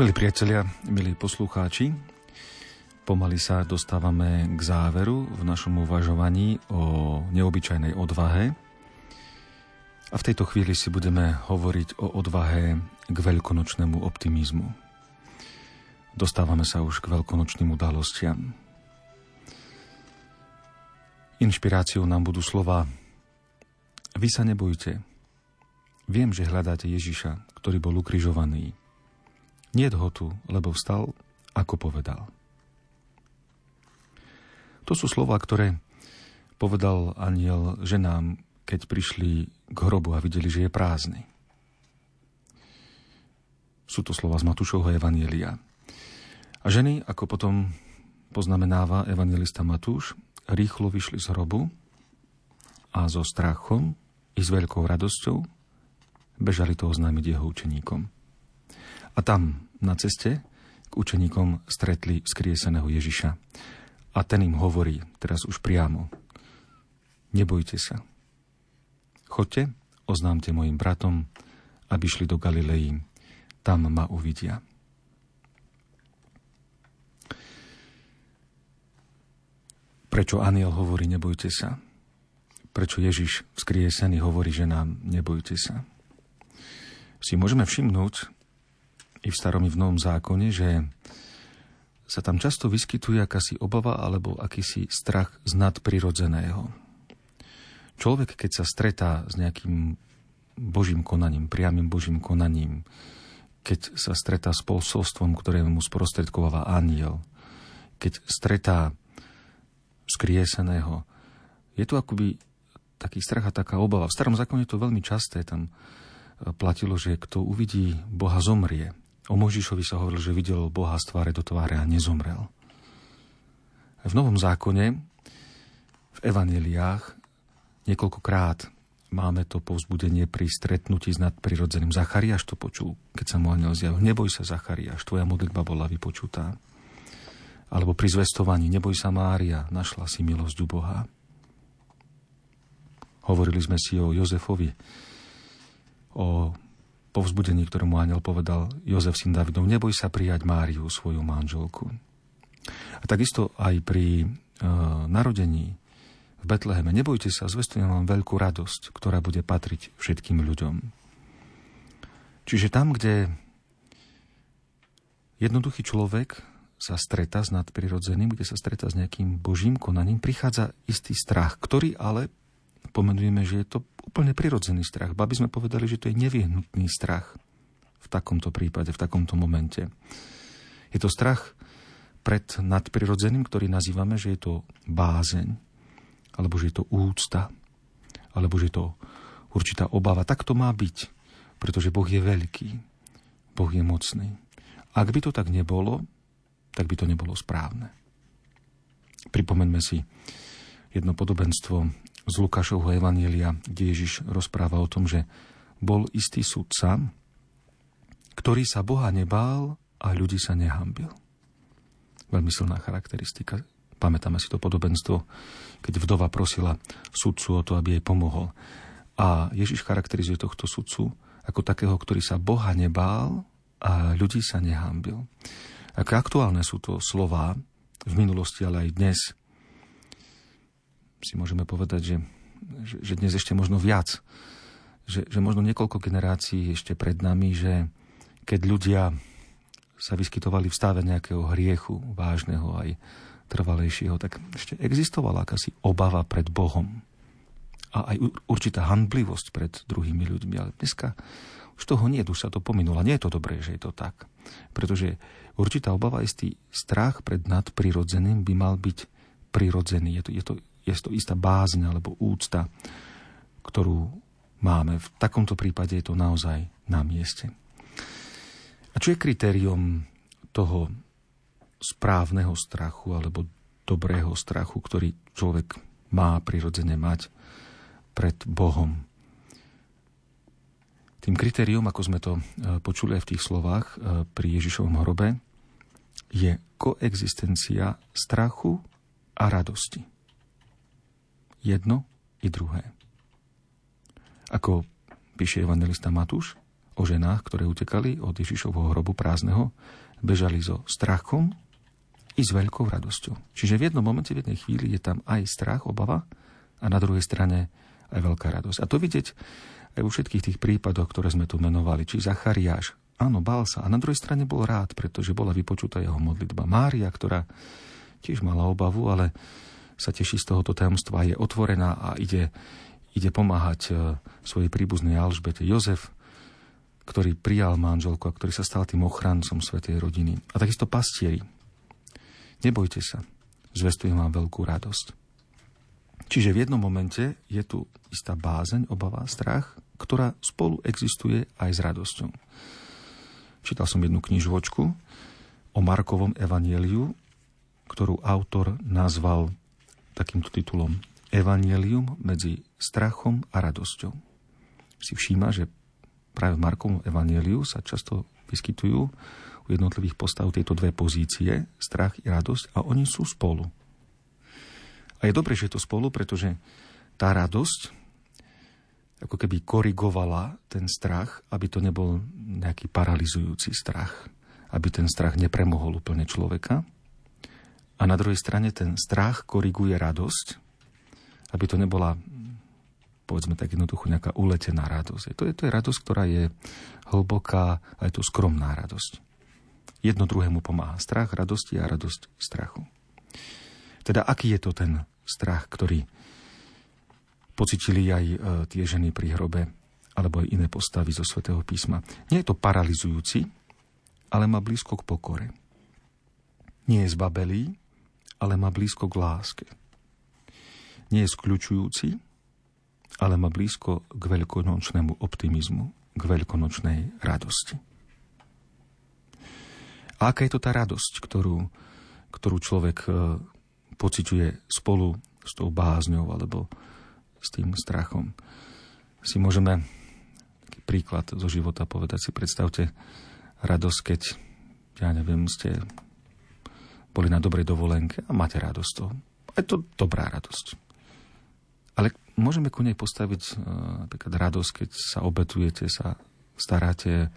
Milí priatelia, milí poslucháči, pomaly sa dostávame k záveru v našom uvažovaní o neobyčajnej odvahe. A v tejto chvíli si budeme hovoriť o odvahe k veľkonočnému optimizmu. Dostávame sa už k veľkonočným udalostiam. Inšpiráciou nám budú slova Vy sa nebojte. Viem, že hľadáte Ježiša, ktorý bol ukrižovaný. Nie ho tu, lebo vstal, ako povedal. To sú slova, ktoré povedal aniel ženám, keď prišli k hrobu a videli, že je prázdny. Sú to slova z Matúšovho Evanielia. A ženy, ako potom poznamenáva evangelista Matúš, rýchlo vyšli z hrobu a so strachom i s veľkou radosťou bežali to oznámiť jeho učeníkom. A tam, na ceste, k učeníkom stretli skrieseného Ježiša. A ten im hovorí, teraz už priamo, nebojte sa. Choďte, oznámte mojim bratom, aby šli do Galilei. Tam ma uvidia. Prečo aniel hovorí, nebojte sa? Prečo Ježiš vzkriesený hovorí, že nám nebojte sa? Si môžeme všimnúť, i v starom, i v novom zákone, že sa tam často vyskytuje akási obava alebo akýsi strach z nadprirodzeného. Človek, keď sa stretá s nejakým božím konaním, priamým božím konaním, keď sa stretá s posolstvom, ktoré mu sprostredkováva aniel, keď stretá skrieseného, je to akoby taký strach a taká obava. V starom zákone je to veľmi časté, tam platilo, že kto uvidí Boha zomrie. O Možišovi sa hovorilo, že videl Boha z tváre do tváre a nezomrel. V Novom zákone, v evaneliách, niekoľkokrát máme to povzbudenie pri stretnutí s nadprirodzeným. Zachariáš to počul, keď sa mu aniel zjavil. Neboj sa, Zachariáš, tvoja modlitba bola vypočutá. Alebo pri zvestovaní, neboj sa, Mária, našla si milosť u Boha. Hovorili sme si o Jozefovi, o povzbudení, ktorému aniel povedal Jozef syn Davidov, neboj sa prijať Máriu, svoju manželku. A takisto aj pri e, narodení v Betleheme, nebojte sa, zvestujem vám veľkú radosť, ktorá bude patriť všetkým ľuďom. Čiže tam, kde jednoduchý človek sa stretá s nadprirodzeným, kde sa stretá s nejakým božím konaním, prichádza istý strach, ktorý ale pomenujeme, že je to úplne prirodzený strach. Ba by sme povedali, že to je nevyhnutný strach v takomto prípade, v takomto momente. Je to strach pred nadprirodzeným, ktorý nazývame, že je to bázeň, alebo že je to úcta, alebo že je to určitá obava. Tak to má byť, pretože Boh je veľký, Boh je mocný. Ak by to tak nebolo, tak by to nebolo správne. Pripomeňme si jedno podobenstvo z Lukášovho Evanielia, kde Ježiš rozpráva o tom, že bol istý sudca, ktorý sa Boha nebál a ľudí sa nehambil. Veľmi silná charakteristika. Pamätáme si to podobenstvo, keď vdova prosila sudcu o to, aby jej pomohol. A Ježiš charakterizuje tohto sudcu ako takého, ktorý sa Boha nebál a ľudí sa nehámbil. Aké aktuálne sú to slova v minulosti, ale aj dnes, si môžeme povedať, že, že, že dnes ešte možno viac, že, že možno niekoľko generácií ešte pred nami, že keď ľudia sa vyskytovali v stave nejakého hriechu, vážneho aj trvalejšieho, tak ešte existovala akási obava pred Bohom a aj určitá handblivosť pred druhými ľuďmi. Ale dneska už toho nie, už sa to pominulo. Nie je to dobré, že je to tak. Pretože určitá obava, istý strach pred nadprirodzeným by mal byť prirodzený. Je to, je to, je to istá bázň alebo úcta, ktorú máme. V takomto prípade je to naozaj na mieste. A čo je kritérium toho správneho strachu alebo dobrého strachu, ktorý človek má prirodzene mať pred Bohom? Tým kritérium, ako sme to e, počuli aj v tých slovách e, pri Ježišovom hrobe, je koexistencia strachu a radosti. Jedno i druhé. Ako píše evangelista Matúš, o ženách, ktoré utekali od Ježišovho hrobu prázdneho, bežali so strachom i s veľkou radosťou. Čiže v jednom momente, v jednej chvíli je tam aj strach, obava a na druhej strane aj veľká radosť. A to vidieť aj vo všetkých tých prípadoch, ktoré sme tu menovali. Či Zachariáš, áno, bál sa. A na druhej strane bol rád, pretože bola vypočutá jeho modlitba. Mária, ktorá tiež mala obavu, ale sa teší z tohoto tajomstva, je otvorená a ide, ide pomáhať e, svojej príbuznej Alžbete. Jozef, ktorý prijal manželku a ktorý sa stal tým ochrancom svetej rodiny. A takisto pastieri. Nebojte sa, zvestujem vám veľkú radosť. Čiže v jednom momente je tu istá bázeň, obava, strach, ktorá spolu existuje aj s radosťou. Čítal som jednu knižočku o Markovom evanieliu, ktorú autor nazval takýmto titulom Evangelium medzi strachom a radosťou. Si všíma, že práve v Markovom evanieliu sa často vyskytujú u jednotlivých postav tieto dve pozície, strach i radosť, a oni sú spolu. A je dobré, že je to spolu, pretože tá radosť ako keby korigovala ten strach, aby to nebol nejaký paralizujúci strach, aby ten strach nepremohol úplne človeka. A na druhej strane ten strach koriguje radosť, aby to nebola povedzme tak jednoducho nejaká uletená radosť. To je, to je radosť, ktorá je hlboká a je to skromná radosť. Jedno druhému pomáha strach radosti a radosť strachu. Teda aký je to ten strach, ktorý pocitili aj e, tie ženy pri hrobe alebo aj iné postavy zo svätého písma. Nie je to paralizujúci, ale má blízko k pokore. Nie je zbabelý, ale má blízko k láske. Nie je skľučujúci, ale má blízko k veľkonočnému optimizmu, k veľkonočnej radosti. A aká je to tá radosť, ktorú, ktorú človek e, pociťuje spolu s tou bázňou alebo s tým strachom? Si môžeme taký príklad zo života povedať. Si predstavte radosť, keď, ja neviem, ste boli na dobrej dovolenke a máte radosť toho. Je to dobrá radosť ale môžeme ku nej postaviť uh, napríklad radosť, keď sa obetujete, sa staráte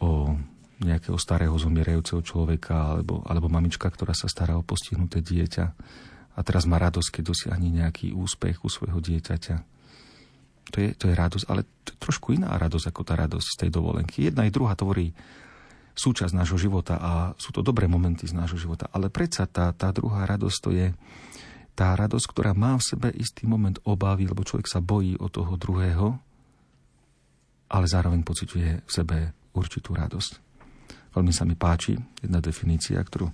o nejakého starého zomierajúceho človeka alebo, alebo mamička, ktorá sa stará o postihnuté dieťa a teraz má radosť, keď dosiahne nejaký úspech u svojho dieťaťa. To je, to je radosť, ale to je trošku iná radosť ako tá radosť z tej dovolenky. Jedna i druhá tvorí súčasť nášho života a sú to dobré momenty z nášho života. Ale predsa tá, tá druhá radosť to je, tá radosť, ktorá má v sebe istý moment obavy, lebo človek sa bojí o toho druhého, ale zároveň pociťuje v sebe určitú radosť. Veľmi sa mi páči jedna definícia, ktorú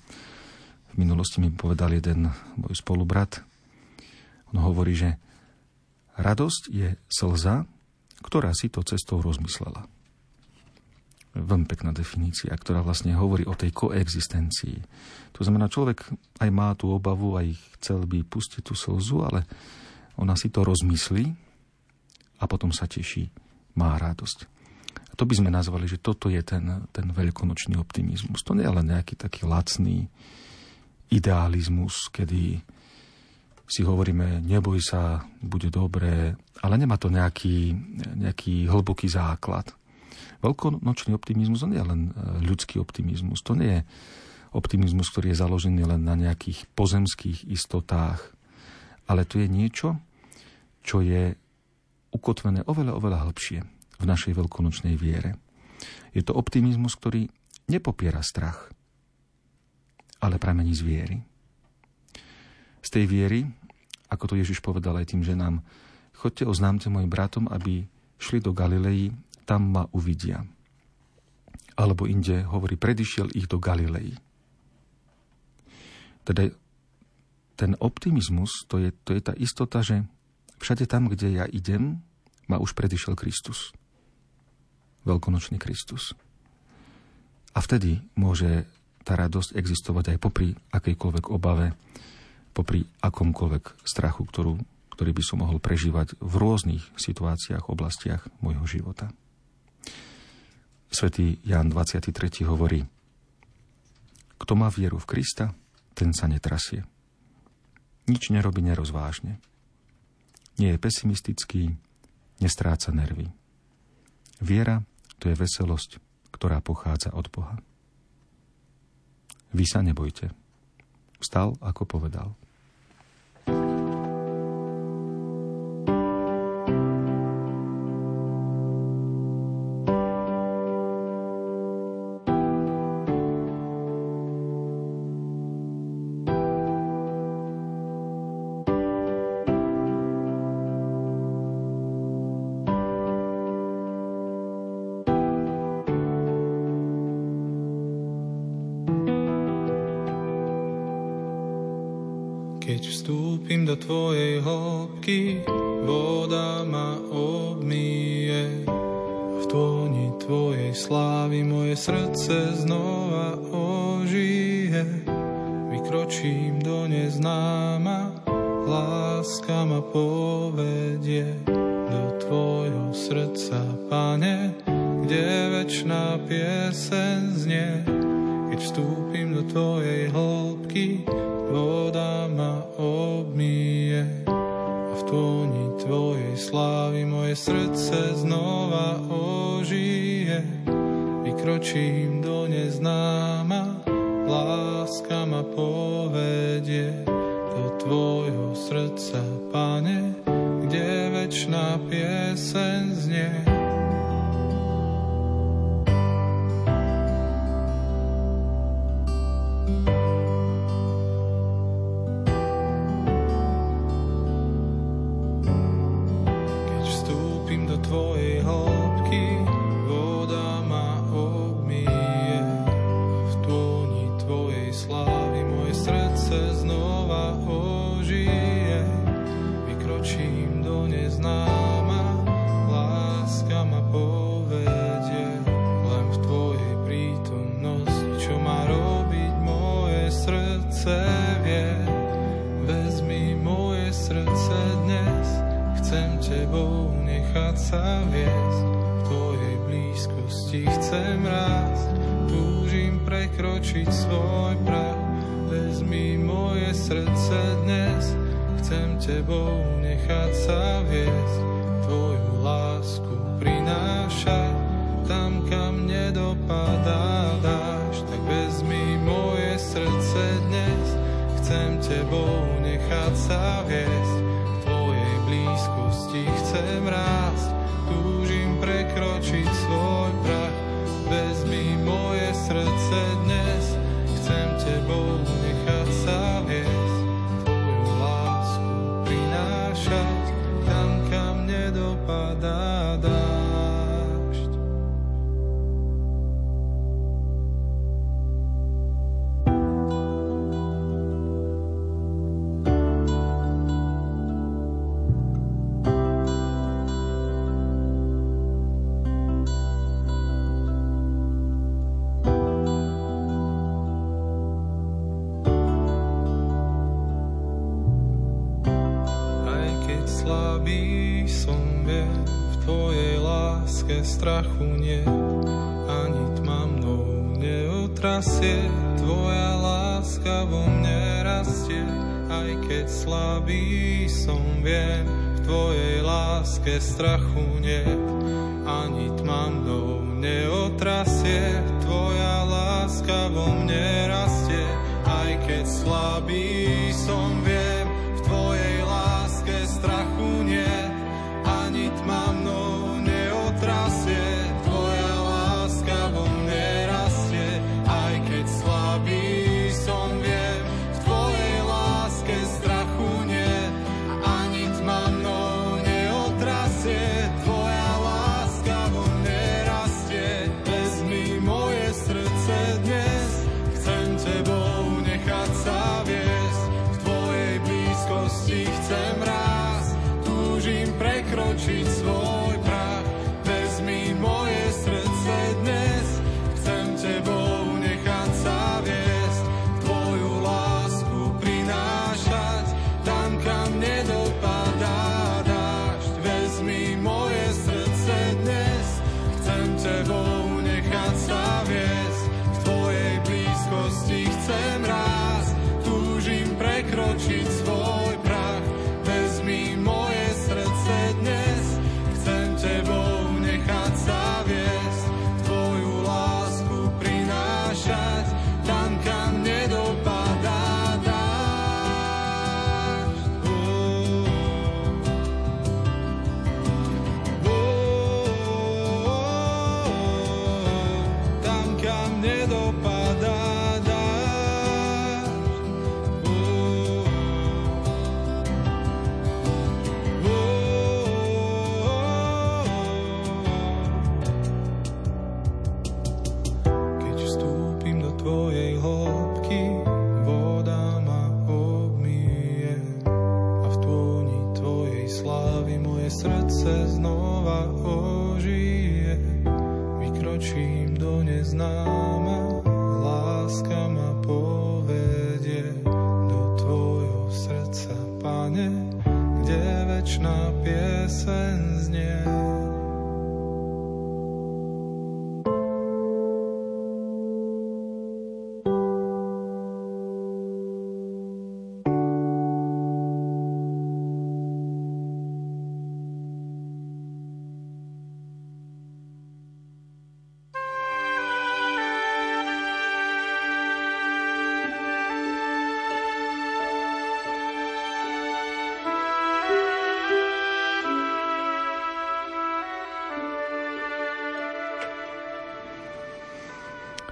v minulosti mi povedal jeden môj spolubrat. On hovorí, že radosť je slza, ktorá si to cestou rozmyslela veľmi pekná definícia, ktorá vlastne hovorí o tej koexistencii. To znamená, človek aj má tú obavu, aj chcel by pustiť tú slzu, ale ona si to rozmyslí a potom sa teší, má radosť. A to by sme nazvali, že toto je ten, ten veľkonočný optimizmus. To nie je len nejaký taký lacný idealizmus, kedy si hovoríme, neboj sa, bude dobré, ale nemá to nejaký, nejaký hlboký základ. Veľkonočný optimizmus nie je len e, ľudský optimizmus. To nie je optimizmus, ktorý je založený len na nejakých pozemských istotách, ale to je niečo, čo je ukotvené oveľa, oveľa hlbšie v našej veľkonočnej viere. Je to optimizmus, ktorý nepopiera strach, ale pramení z viery. Z tej viery, ako to Ježiš povedal aj tým ženám, chodte oznámte mojim bratom, aby šli do Galilei, tam ma uvidia. Alebo inde hovorí, predišiel ich do Galilei. Teda ten optimizmus, to je, to je tá istota, že všade tam, kde ja idem, ma už predišiel Kristus. Veľkonočný Kristus. A vtedy môže tá radosť existovať aj popri akejkoľvek obave, popri akomkoľvek strachu, ktorú, ktorý by som mohol prežívať v rôznych situáciách, oblastiach môjho života. Svetý Jan 23. hovorí, kto má vieru v Krista, ten sa netrasie. Nič nerobí nerozvážne. Nie je pesimistický, nestráca nervy. Viera to je veselosť, ktorá pochádza od Boha. Vy sa nebojte. Vstal, ako povedal. Ma povedie do tvojho srdca, pane, kde večná piesen znie. Keď vstúpim do tvojej hĺbky, voda ma obmýje a v tóni tvojej slávy moje srdce znova ožije. Vykročím do neznáma, láska ma povedie do tvojho srdca, pane, sa viesť. V tvojej blízkosti chcem rásť, túžim prekročiť svoj prach. Vezmi moje srdce dnes, chcem tebou nechať sa viesť. Tvoju lásku prinášať tam, kam nedopadá dáš. Tak vezmi moje srdce dnes, chcem tebou nechať sa viesť. V tvojej blízkosti chcem rásť, slabý som viem, v tvojej láske strachu nie,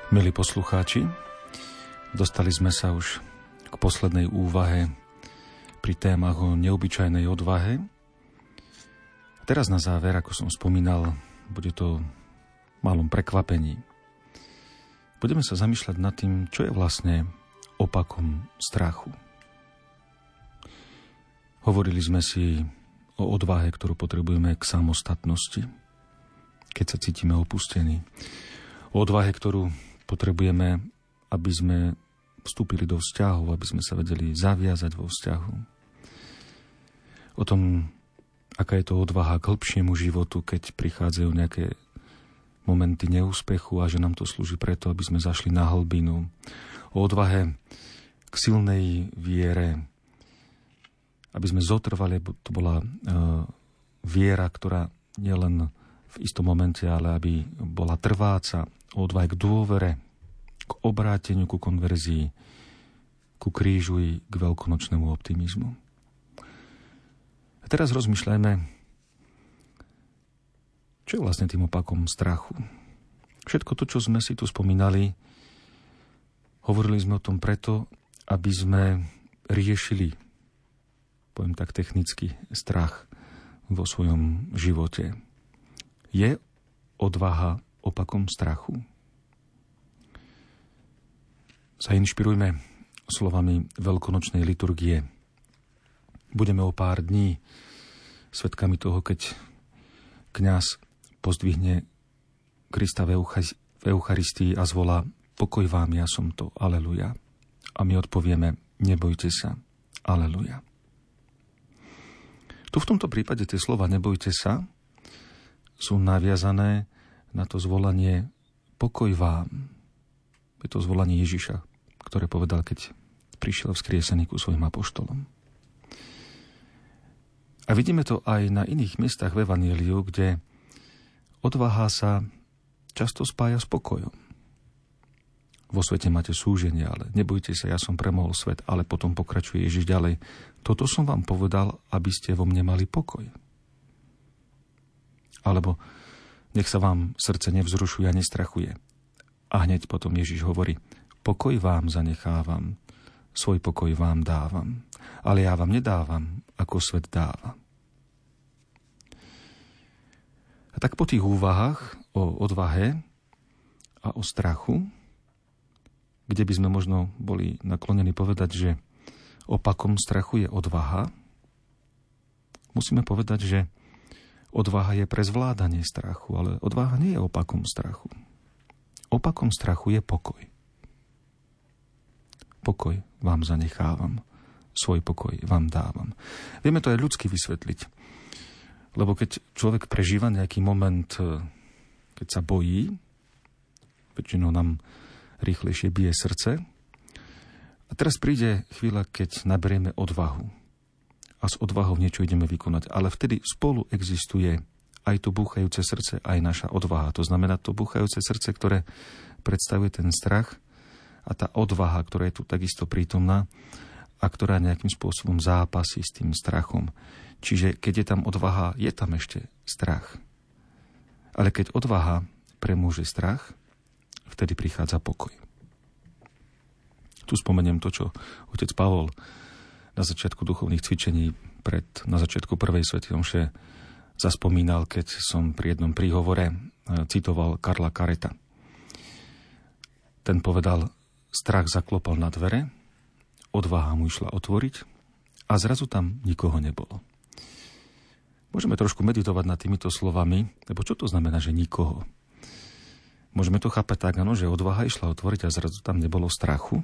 Milí poslucháči, dostali sme sa už k poslednej úvahe pri témach o neobyčajnej odvahe. Teraz na záver, ako som spomínal, bude to malom prekvapení. Budeme sa zamýšľať nad tým, čo je vlastne opakom strachu. Hovorili sme si o odvahe, ktorú potrebujeme k samostatnosti, keď sa cítime opustení. O odvahe, ktorú potrebujeme, aby sme vstúpili do vzťahov, aby sme sa vedeli zaviazať vo vzťahu. O tom, aká je to odvaha k hĺbšiemu životu, keď prichádzajú nejaké momenty neúspechu a že nám to slúži preto, aby sme zašli na hlbinu. O odvahe k silnej viere, aby sme zotrvali, aby to bola uh, viera, ktorá nielen v istom momente, ale aby bola trváca, odvahe k dôvere, k obráteniu, ku konverzii, ku krížu i k veľkonočnému optimizmu. A teraz rozmýšľajme, čo je vlastne tým opakom strachu. Všetko to, čo sme si tu spomínali, hovorili sme o tom preto, aby sme riešili, poviem tak technicky, strach vo svojom živote. Je odvaha opakom strachu? Sa inšpirujme slovami veľkonočnej liturgie. Budeme o pár dní svetkami toho, keď kňaz pozdvihne Krista v, Eucha- v Eucharistii a zvolá pokoj vám, ja som to, aleluja. A my odpovieme, nebojte sa, aleluja. Tu v tomto prípade tie slova nebojte sa sú naviazané na to zvolanie pokoj vám. Je to zvolanie Ježiša, ktoré povedal, keď prišiel vzkriesený ku svojim apoštolom. A vidíme to aj na iných miestach v Evangeliu, kde odvaha sa často spája s pokojom. Vo svete máte súženie, ale nebojte sa, ja som premohol svet, ale potom pokračuje Ježiš ďalej. Toto som vám povedal, aby ste vo mne mali pokoj. Alebo nech sa vám srdce nevzrušuje a nestrachuje. A hneď potom Ježiš hovorí, pokoj vám zanechávam, svoj pokoj vám dávam, ale ja vám nedávam, ako svet dáva. A tak po tých úvahách o odvahe a o strachu, kde by sme možno boli naklonení povedať, že opakom strachu je odvaha, musíme povedať, že odvaha je pre zvládanie strachu, ale odvaha nie je opakom strachu. Opakom strachu je pokoj. Pokoj vám zanechávam, svoj pokoj vám dávam. Vieme to aj ľudsky vysvetliť. Lebo keď človek prežíva nejaký moment, e, keď sa bojí, väčšinou nám rýchlejšie bije srdce. A teraz príde chvíľa, keď naberieme odvahu. A s odvahou niečo ideme vykonať. Ale vtedy spolu existuje aj to búchajúce srdce, aj naša odvaha. To znamená to búchajúce srdce, ktoré predstavuje ten strach a tá odvaha, ktorá je tu takisto prítomná a ktorá nejakým spôsobom zápasí s tým strachom. Čiže keď je tam odvaha, je tam ešte strach. Ale keď odvaha premôže strach, vtedy prichádza pokoj. Tu spomeniem to, čo otec Pavol na začiatku duchovných cvičení pred, na začiatku prvej svetej omše zaspomínal, keď som pri jednom príhovore e, citoval Karla Kareta. Ten povedal, strach zaklopal na dvere, odvaha mu išla otvoriť a zrazu tam nikoho nebolo. Môžeme trošku meditovať nad týmito slovami, lebo čo to znamená, že nikoho? Môžeme to chápať tak, áno, že odvaha išla otvoriť a zrazu tam nebolo strachu,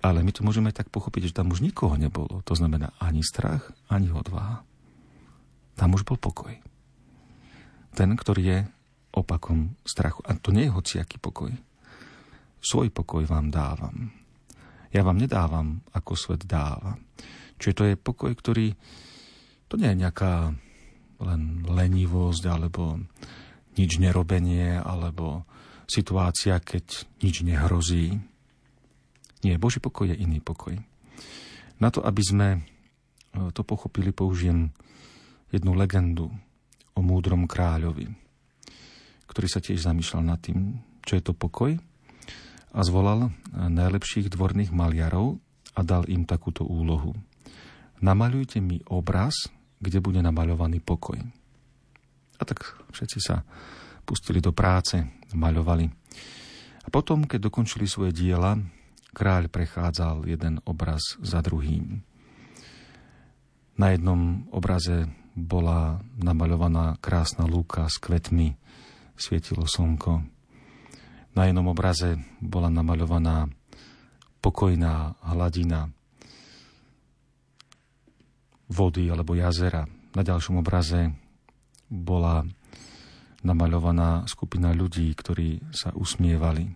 ale my to môžeme tak pochopiť, že tam už nikoho nebolo. To znamená ani strach, ani odvaha. Tam už bol pokoj. Ten, ktorý je opakom strachu. A to nie je hociaký pokoj. Svoj pokoj vám dávam. Ja vám nedávam, ako svet dáva. Čiže to je pokoj, ktorý... To nie je nejaká len lenivosť alebo nič nerobenie alebo situácia, keď nič nehrozí. Nie, Boží pokoj je iný pokoj. Na to, aby sme e, to pochopili, použijem jednu legendu o múdrom kráľovi, ktorý sa tiež zamýšľal nad tým, čo je to pokoj a zvolal najlepších dvorných maliarov a dal im takúto úlohu. Namaľujte mi obraz kde bude namaľovaný pokoj. A tak všetci sa pustili do práce, maľovali. A potom, keď dokončili svoje diela, kráľ prechádzal jeden obraz za druhým. Na jednom obraze bola namaľovaná krásna lúka s kvetmi, svietilo slnko. Na jednom obraze bola namaľovaná pokojná hladina, vody alebo jazera. Na ďalšom obraze bola namaľovaná skupina ľudí, ktorí sa usmievali.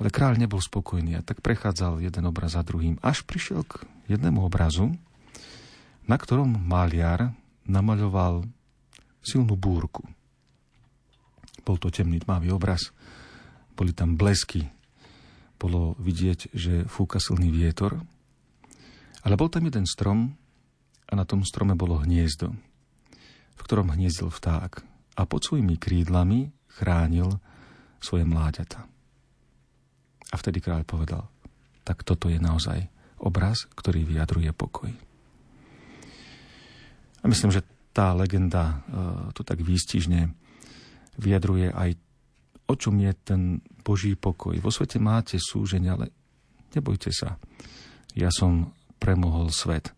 Ale kráľ nebol spokojný a tak prechádzal jeden obraz za druhým, až prišiel k jednému obrazu, na ktorom maliar namaľoval silnú búrku. Bol to temný tmavý obraz, boli tam blesky, bolo vidieť, že fúka silný vietor, ale bol tam jeden strom, a na tom strome bolo hniezdo, v ktorom hniezdil vták a pod svojimi krídlami chránil svoje mláďata. A vtedy kráľ povedal, tak toto je naozaj obraz, ktorý vyjadruje pokoj. A myslím, že tá legenda e, to tak výstižne vyjadruje aj o čom je ten Boží pokoj. Vo svete máte súženie, ale nebojte sa. Ja som premohol svet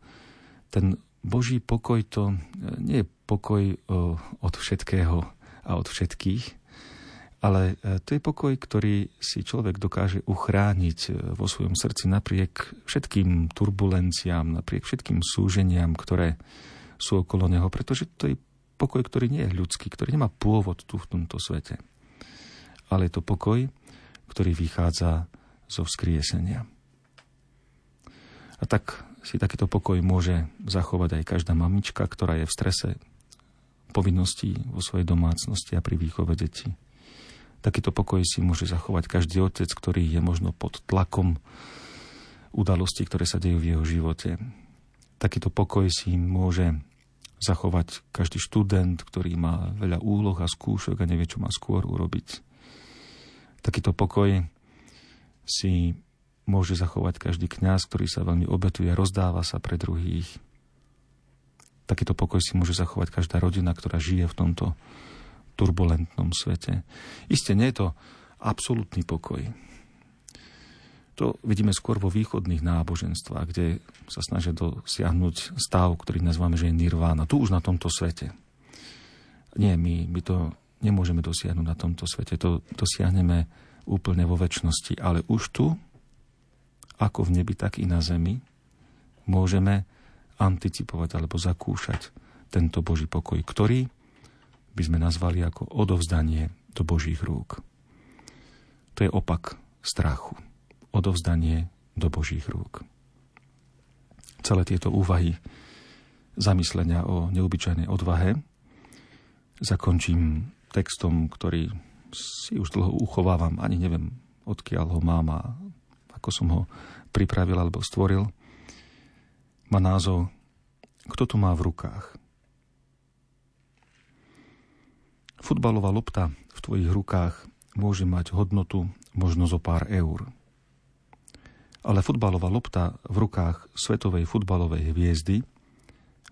ten Boží pokoj to e, nie je pokoj e, od všetkého a od všetkých, ale to je pokoj, ktorý si človek dokáže uchrániť vo svojom srdci napriek všetkým turbulenciám, napriek všetkým súženiam, ktoré sú okolo neho, pretože to je pokoj, ktorý nie je ľudský, ktorý nemá pôvod tu v tomto svete. Ale je to pokoj, ktorý vychádza zo vzkriesenia. A tak si takýto pokoj môže zachovať aj každá mamička, ktorá je v strese povinností vo svojej domácnosti a pri výchove detí. Takýto pokoj si môže zachovať každý otec, ktorý je možno pod tlakom udalostí, ktoré sa dejú v jeho živote. Takýto pokoj si môže zachovať každý študent, ktorý má veľa úloh a skúšok a nevie, čo má skôr urobiť. Takýto pokoj si môže zachovať každý kňaz, ktorý sa veľmi obetuje, rozdáva sa pre druhých. Takýto pokoj si môže zachovať každá rodina, ktorá žije v tomto turbulentnom svete. Isté nie je to absolútny pokoj. To vidíme skôr vo východných náboženstvách, kde sa snažia dosiahnuť stav, ktorý nazývame, že je nirvána. Tu už na tomto svete. Nie, my, my to nemôžeme dosiahnuť na tomto svete. To dosiahneme úplne vo väčšnosti. Ale už tu, ako v nebi, tak i na zemi, môžeme anticipovať alebo zakúšať tento Boží pokoj, ktorý by sme nazvali ako odovzdanie do Božích rúk. To je opak strachu. Odovzdanie do Božích rúk. Celé tieto úvahy, zamyslenia o neobyčajnej odvahe zakončím textom, ktorý si už dlho uchovávam, ani neviem, odkiaľ ho mám a ako som ho pripravil alebo stvoril. Má názov Kto tu má v rukách? Futbalová lopta v tvojich rukách môže mať hodnotu možno zo pár eur. Ale futbalová lopta v rukách svetovej futbalovej hviezdy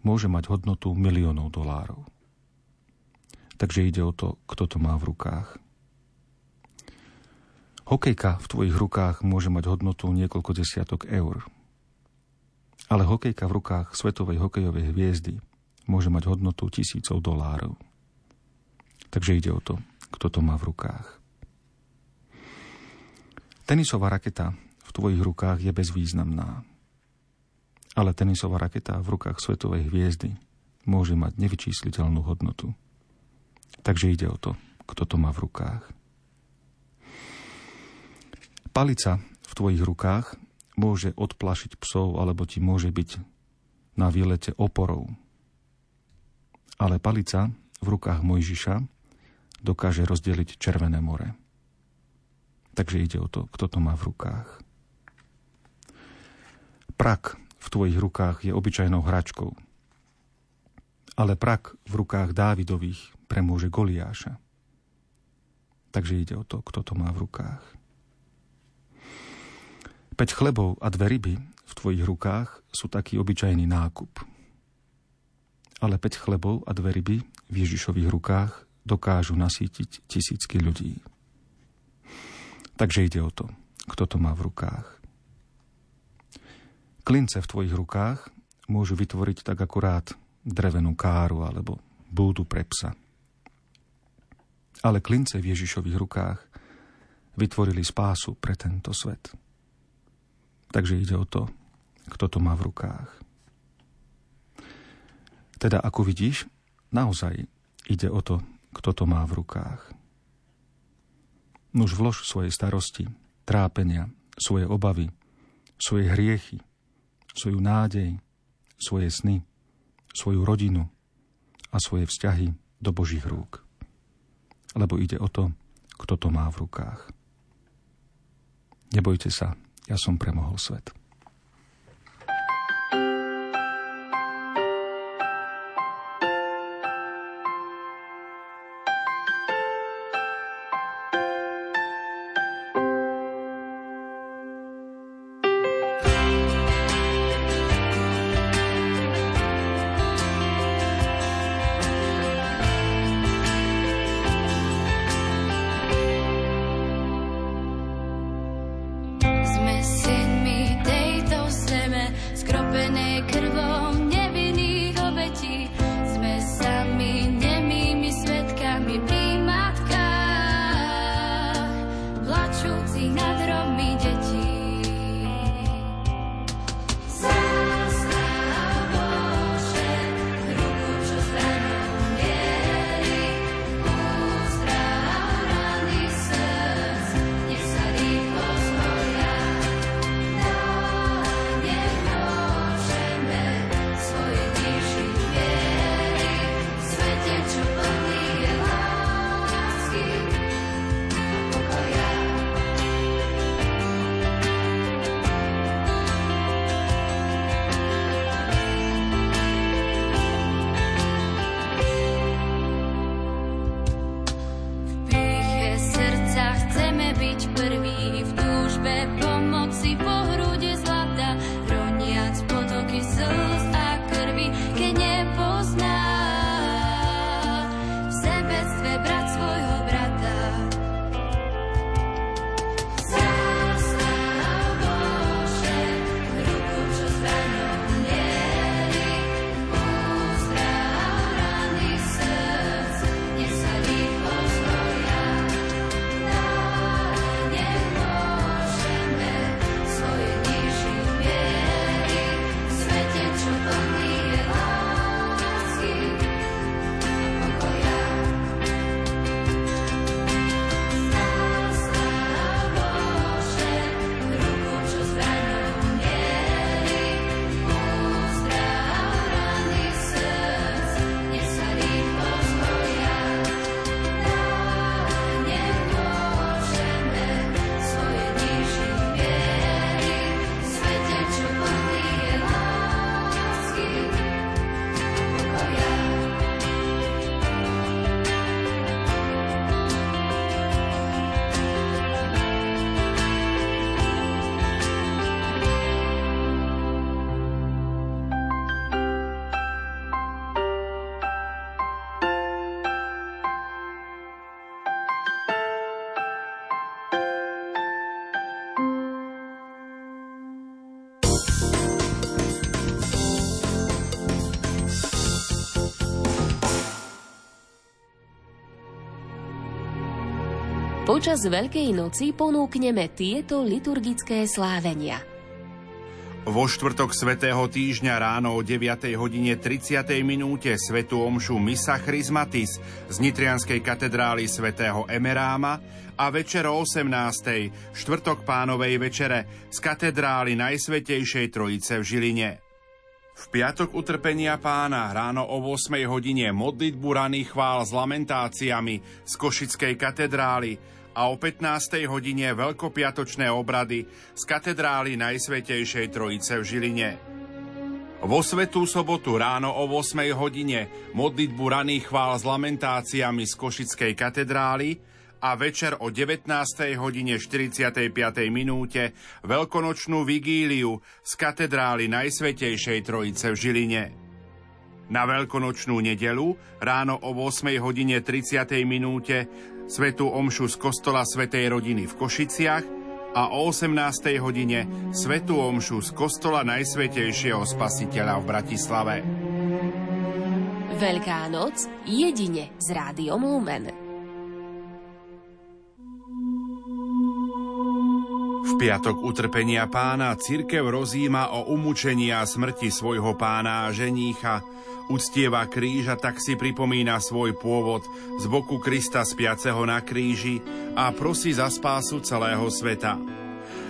môže mať hodnotu miliónov dolárov. Takže ide o to, kto to má v rukách. Hokejka v tvojich rukách môže mať hodnotu niekoľko desiatok eur. Ale hokejka v rukách svetovej hokejovej hviezdy môže mať hodnotu tisícov dolárov. Takže ide o to, kto to má v rukách. Tenisová raketa tvojich rukách je bezvýznamná. Ale tenisová raketa v rukách svetovej hviezdy môže mať nevyčísliteľnú hodnotu. Takže ide o to, kto to má v rukách. Palica v tvojich rukách môže odplašiť psov alebo ti môže byť na výlete oporou. Ale palica v rukách Mojžiša dokáže rozdeliť Červené more. Takže ide o to, kto to má v rukách. Prak v tvojich rukách je obyčajnou hračkou. Ale prak v rukách Dávidových premôže Goliáša. Takže ide o to, kto to má v rukách. Peť chlebov a dve ryby v tvojich rukách sú taký obyčajný nákup. Ale peť chlebov a dve ryby v Ježišových rukách dokážu nasítiť tisícky ľudí. Takže ide o to, kto to má v rukách. Klince v tvojich rukách môžu vytvoriť tak akurát drevenú káru alebo búdu pre psa. Ale klince v Ježišových rukách vytvorili spásu pre tento svet. Takže ide o to, kto to má v rukách. Teda ako vidíš, naozaj ide o to, kto to má v rukách. Nuž vlož svoje starosti, trápenia, svoje obavy, svoje hriechy, svoju nádej, svoje sny, svoju rodinu a svoje vzťahy do Božích rúk. Lebo ide o to, kto to má v rukách. Nebojte sa, ja som premohol svet. Počas Veľkej noci ponúkneme tieto liturgické slávenia. Vo štvrtok svätého týždňa ráno o 9. hodine 30. minúte svetu omšu Misa Chrismatis z Nitrianskej katedrály svätého Emeráma a večer o 18. štvrtok pánovej večere z katedrály Najsvetejšej Trojice v Žiline. V piatok utrpenia pána ráno o 8 hodine modlitbu raných chvál s lamentáciami z Košickej katedrály a o 15. hodine veľkopiatočné obrady z katedrály Najsvetejšej Trojice v Žiline. Vo Svetú sobotu ráno o 8 hodine modlitbu raných chvál s lamentáciami z Košickej katedrály a večer o 19. hodine 45. minúte veľkonočnú vigíliu z katedrály Najsvetejšej Trojice v Žiline. Na veľkonočnú nedelu ráno o 8 hodine 30. minúte svetú omšu z kostola Svetej rodiny v Košiciach a o 18. hodine svetú omšu z kostola Najsvetejšieho spasiteľa v Bratislave. Veľká noc jedine s rádiom Lumen. V piatok utrpenia pána cirkev rozíma o umúčení a smrti svojho pána a ženícha, uctieva kríž a tak si pripomína svoj pôvod z boku Krista spiaceho na kríži a prosí za spásu celého sveta.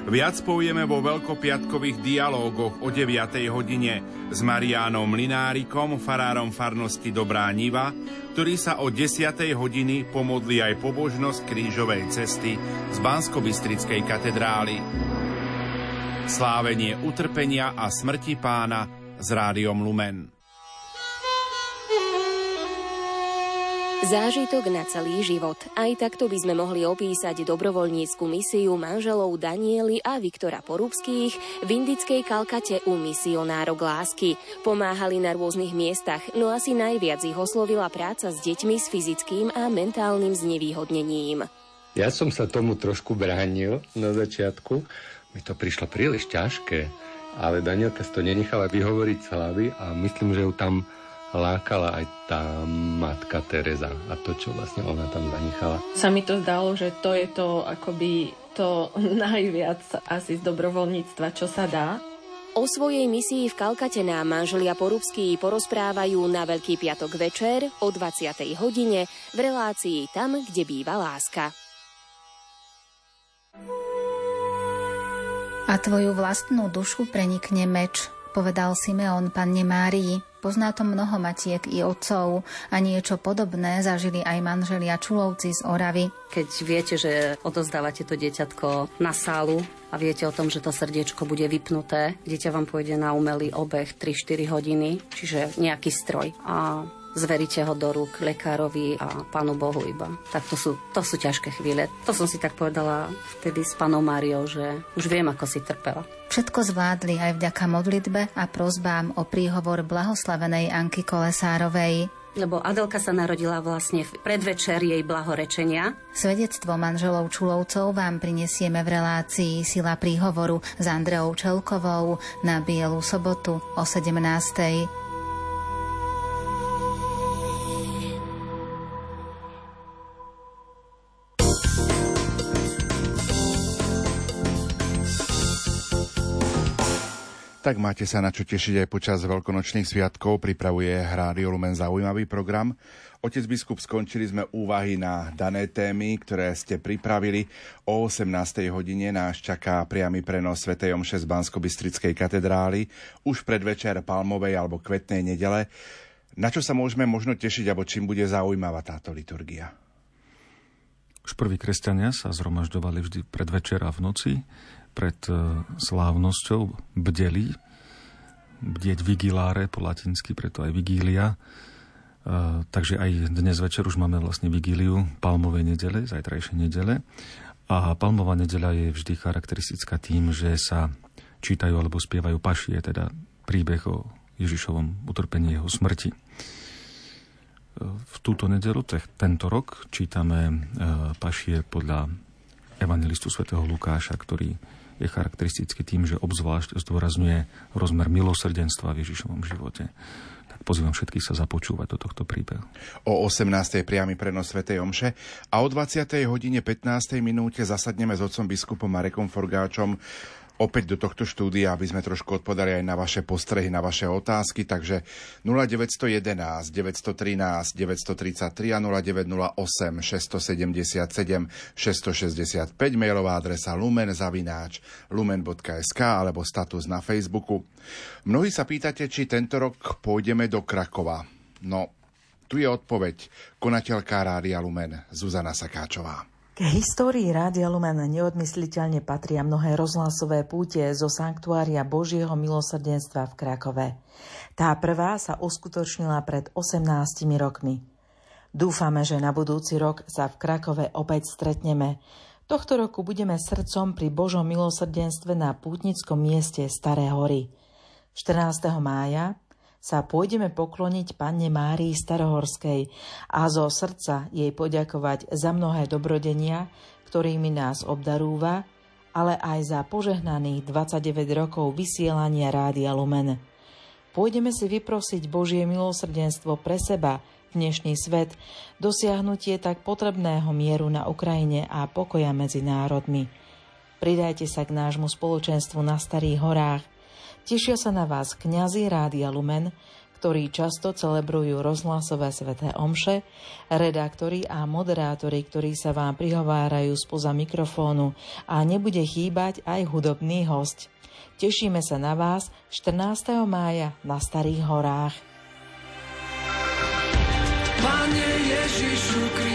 Viac povieme vo veľkopiatkových dialógoch o 9. hodine s Mariánom Linárikom, farárom farnosti Dobrá Niva, ktorý sa o 10. hodiny pomodlí aj pobožnosť krížovej cesty z Banskobystrickej katedrály. Slávenie utrpenia a smrti pána s rádiom Lumen. Zážitok na celý život. Aj takto by sme mohli opísať dobrovoľnícku misiu manželov Daniely a Viktora Porúbských v indickej Kalkate u misionárok lásky. Pomáhali na rôznych miestach, no asi najviac ich oslovila práca s deťmi s fyzickým a mentálnym znevýhodnením. Ja som sa tomu trošku bránil na začiatku. Mi to prišlo príliš ťažké, ale Danielka si to nenechala vyhovoriť slavy a myslím, že ju tam lákala aj tá matka Teresa a to, čo vlastne ona tam zanechala. Sa mi to zdalo, že to je to akoby to *laughs* najviac asi z dobrovoľníctva, čo sa dá. O svojej misii v Kalkate nám manželia Porúbskí porozprávajú na Veľký piatok večer o 20. hodine v relácii Tam, kde býva láska. A tvoju vlastnú dušu prenikne meč, povedal Simeon panne Márii. Pozná to mnoho matiek i otcov a niečo podobné zažili aj manželia Čulovci z Oravy. Keď viete, že odozdávate to dieťatko na sálu a viete o tom, že to srdiečko bude vypnuté, dieťa vám pôjde na umelý obeh 3-4 hodiny, čiže nejaký stroj. A zveríte ho do rúk lekárovi a pánu Bohu iba. Tak to sú, to sú ťažké chvíle. To som si tak povedala vtedy s pánom Máriou, že už viem, ako si trpela. Všetko zvládli aj vďaka modlitbe a prozbám o príhovor blahoslavenej Anky Kolesárovej. Lebo Adelka sa narodila vlastne v predvečer jej blahorečenia. Svedectvo manželov Čulovcov vám prinesieme v relácii Sila príhovoru s Andreou Čelkovou na Bielu sobotu o 17. Tak máte sa na čo tešiť aj počas veľkonočných sviatkov. Pripravuje Rádio Lumen zaujímavý program. Otec biskup, skončili sme úvahy na dané témy, ktoré ste pripravili. O 18. hodine nás čaká priamy prenos Sv. Omše z bansko katedrály už predvečer Palmovej alebo Kvetnej nedele. Na čo sa môžeme možno tešiť, alebo čím bude zaujímavá táto liturgia? Už prví kresťania sa zhromažďovali vždy predvečer a v noci pred e, slávnosťou bdeli, bdieť vigiláre po latinsky, preto aj vigília. E, takže aj dnes večer už máme vlastne vigíliu palmovej nedele, zajtrajšej nedele. A palmová nedeľa je vždy charakteristická tým, že sa čítajú alebo spievajú pašie, teda príbeh o Ježišovom utrpení jeho smrti. E, v túto nedelu, tento rok, čítame pašie podľa evangelistu svätého Lukáša, ktorý je charakteristický tým, že obzvlášť zdôrazňuje rozmer milosrdenstva v Ježišovom živote. Tak pozývam všetkých sa započúvať do tohto príbehu. O 18. priamy prenos Sv. Omše a o 20. hodine 15. minúte zasadneme s otcom biskupom Marekom Forgáčom opäť do tohto štúdia, aby sme trošku odpovedali aj na vaše postrehy, na vaše otázky. Takže 0911 913 933 a 0908 677 665 mailová adresa lumen zavináč lumen.sk alebo status na Facebooku. Mnohí sa pýtate, či tento rok pôjdeme do Krakova. No, tu je odpoveď. Konateľka Rádia Lumen Zuzana Sakáčová. K histórii Rádia Lumen neodmysliteľne patria mnohé rozhlasové púte zo Sanktuária Božieho milosrdenstva v Krakove. Tá prvá sa uskutočnila pred 18 rokmi. Dúfame, že na budúci rok sa v Krakove opäť stretneme. Tohto roku budeme srdcom pri Božom milosrdenstve na pútnickom mieste Staré hory. 14. mája sa pôjdeme pokloniť Panne Márii Starohorskej a zo srdca jej poďakovať za mnohé dobrodenia, ktorými nás obdarúva, ale aj za požehnaných 29 rokov vysielania Rádia Lumen. Pôjdeme si vyprosiť Božie milosrdenstvo pre seba, dnešný svet, dosiahnutie tak potrebného mieru na Ukrajine a pokoja medzi národmi. Pridajte sa k nášmu spoločenstvu na Starých horách, Tešia sa na vás kňazi Rádia Lumen, ktorí často celebrujú rozhlasové sveté omše, redaktori a moderátori, ktorí sa vám prihovárajú spoza mikrofónu a nebude chýbať aj hudobný host. Tešíme sa na vás 14. mája na Starých horách. Pane Ježišu Kristu,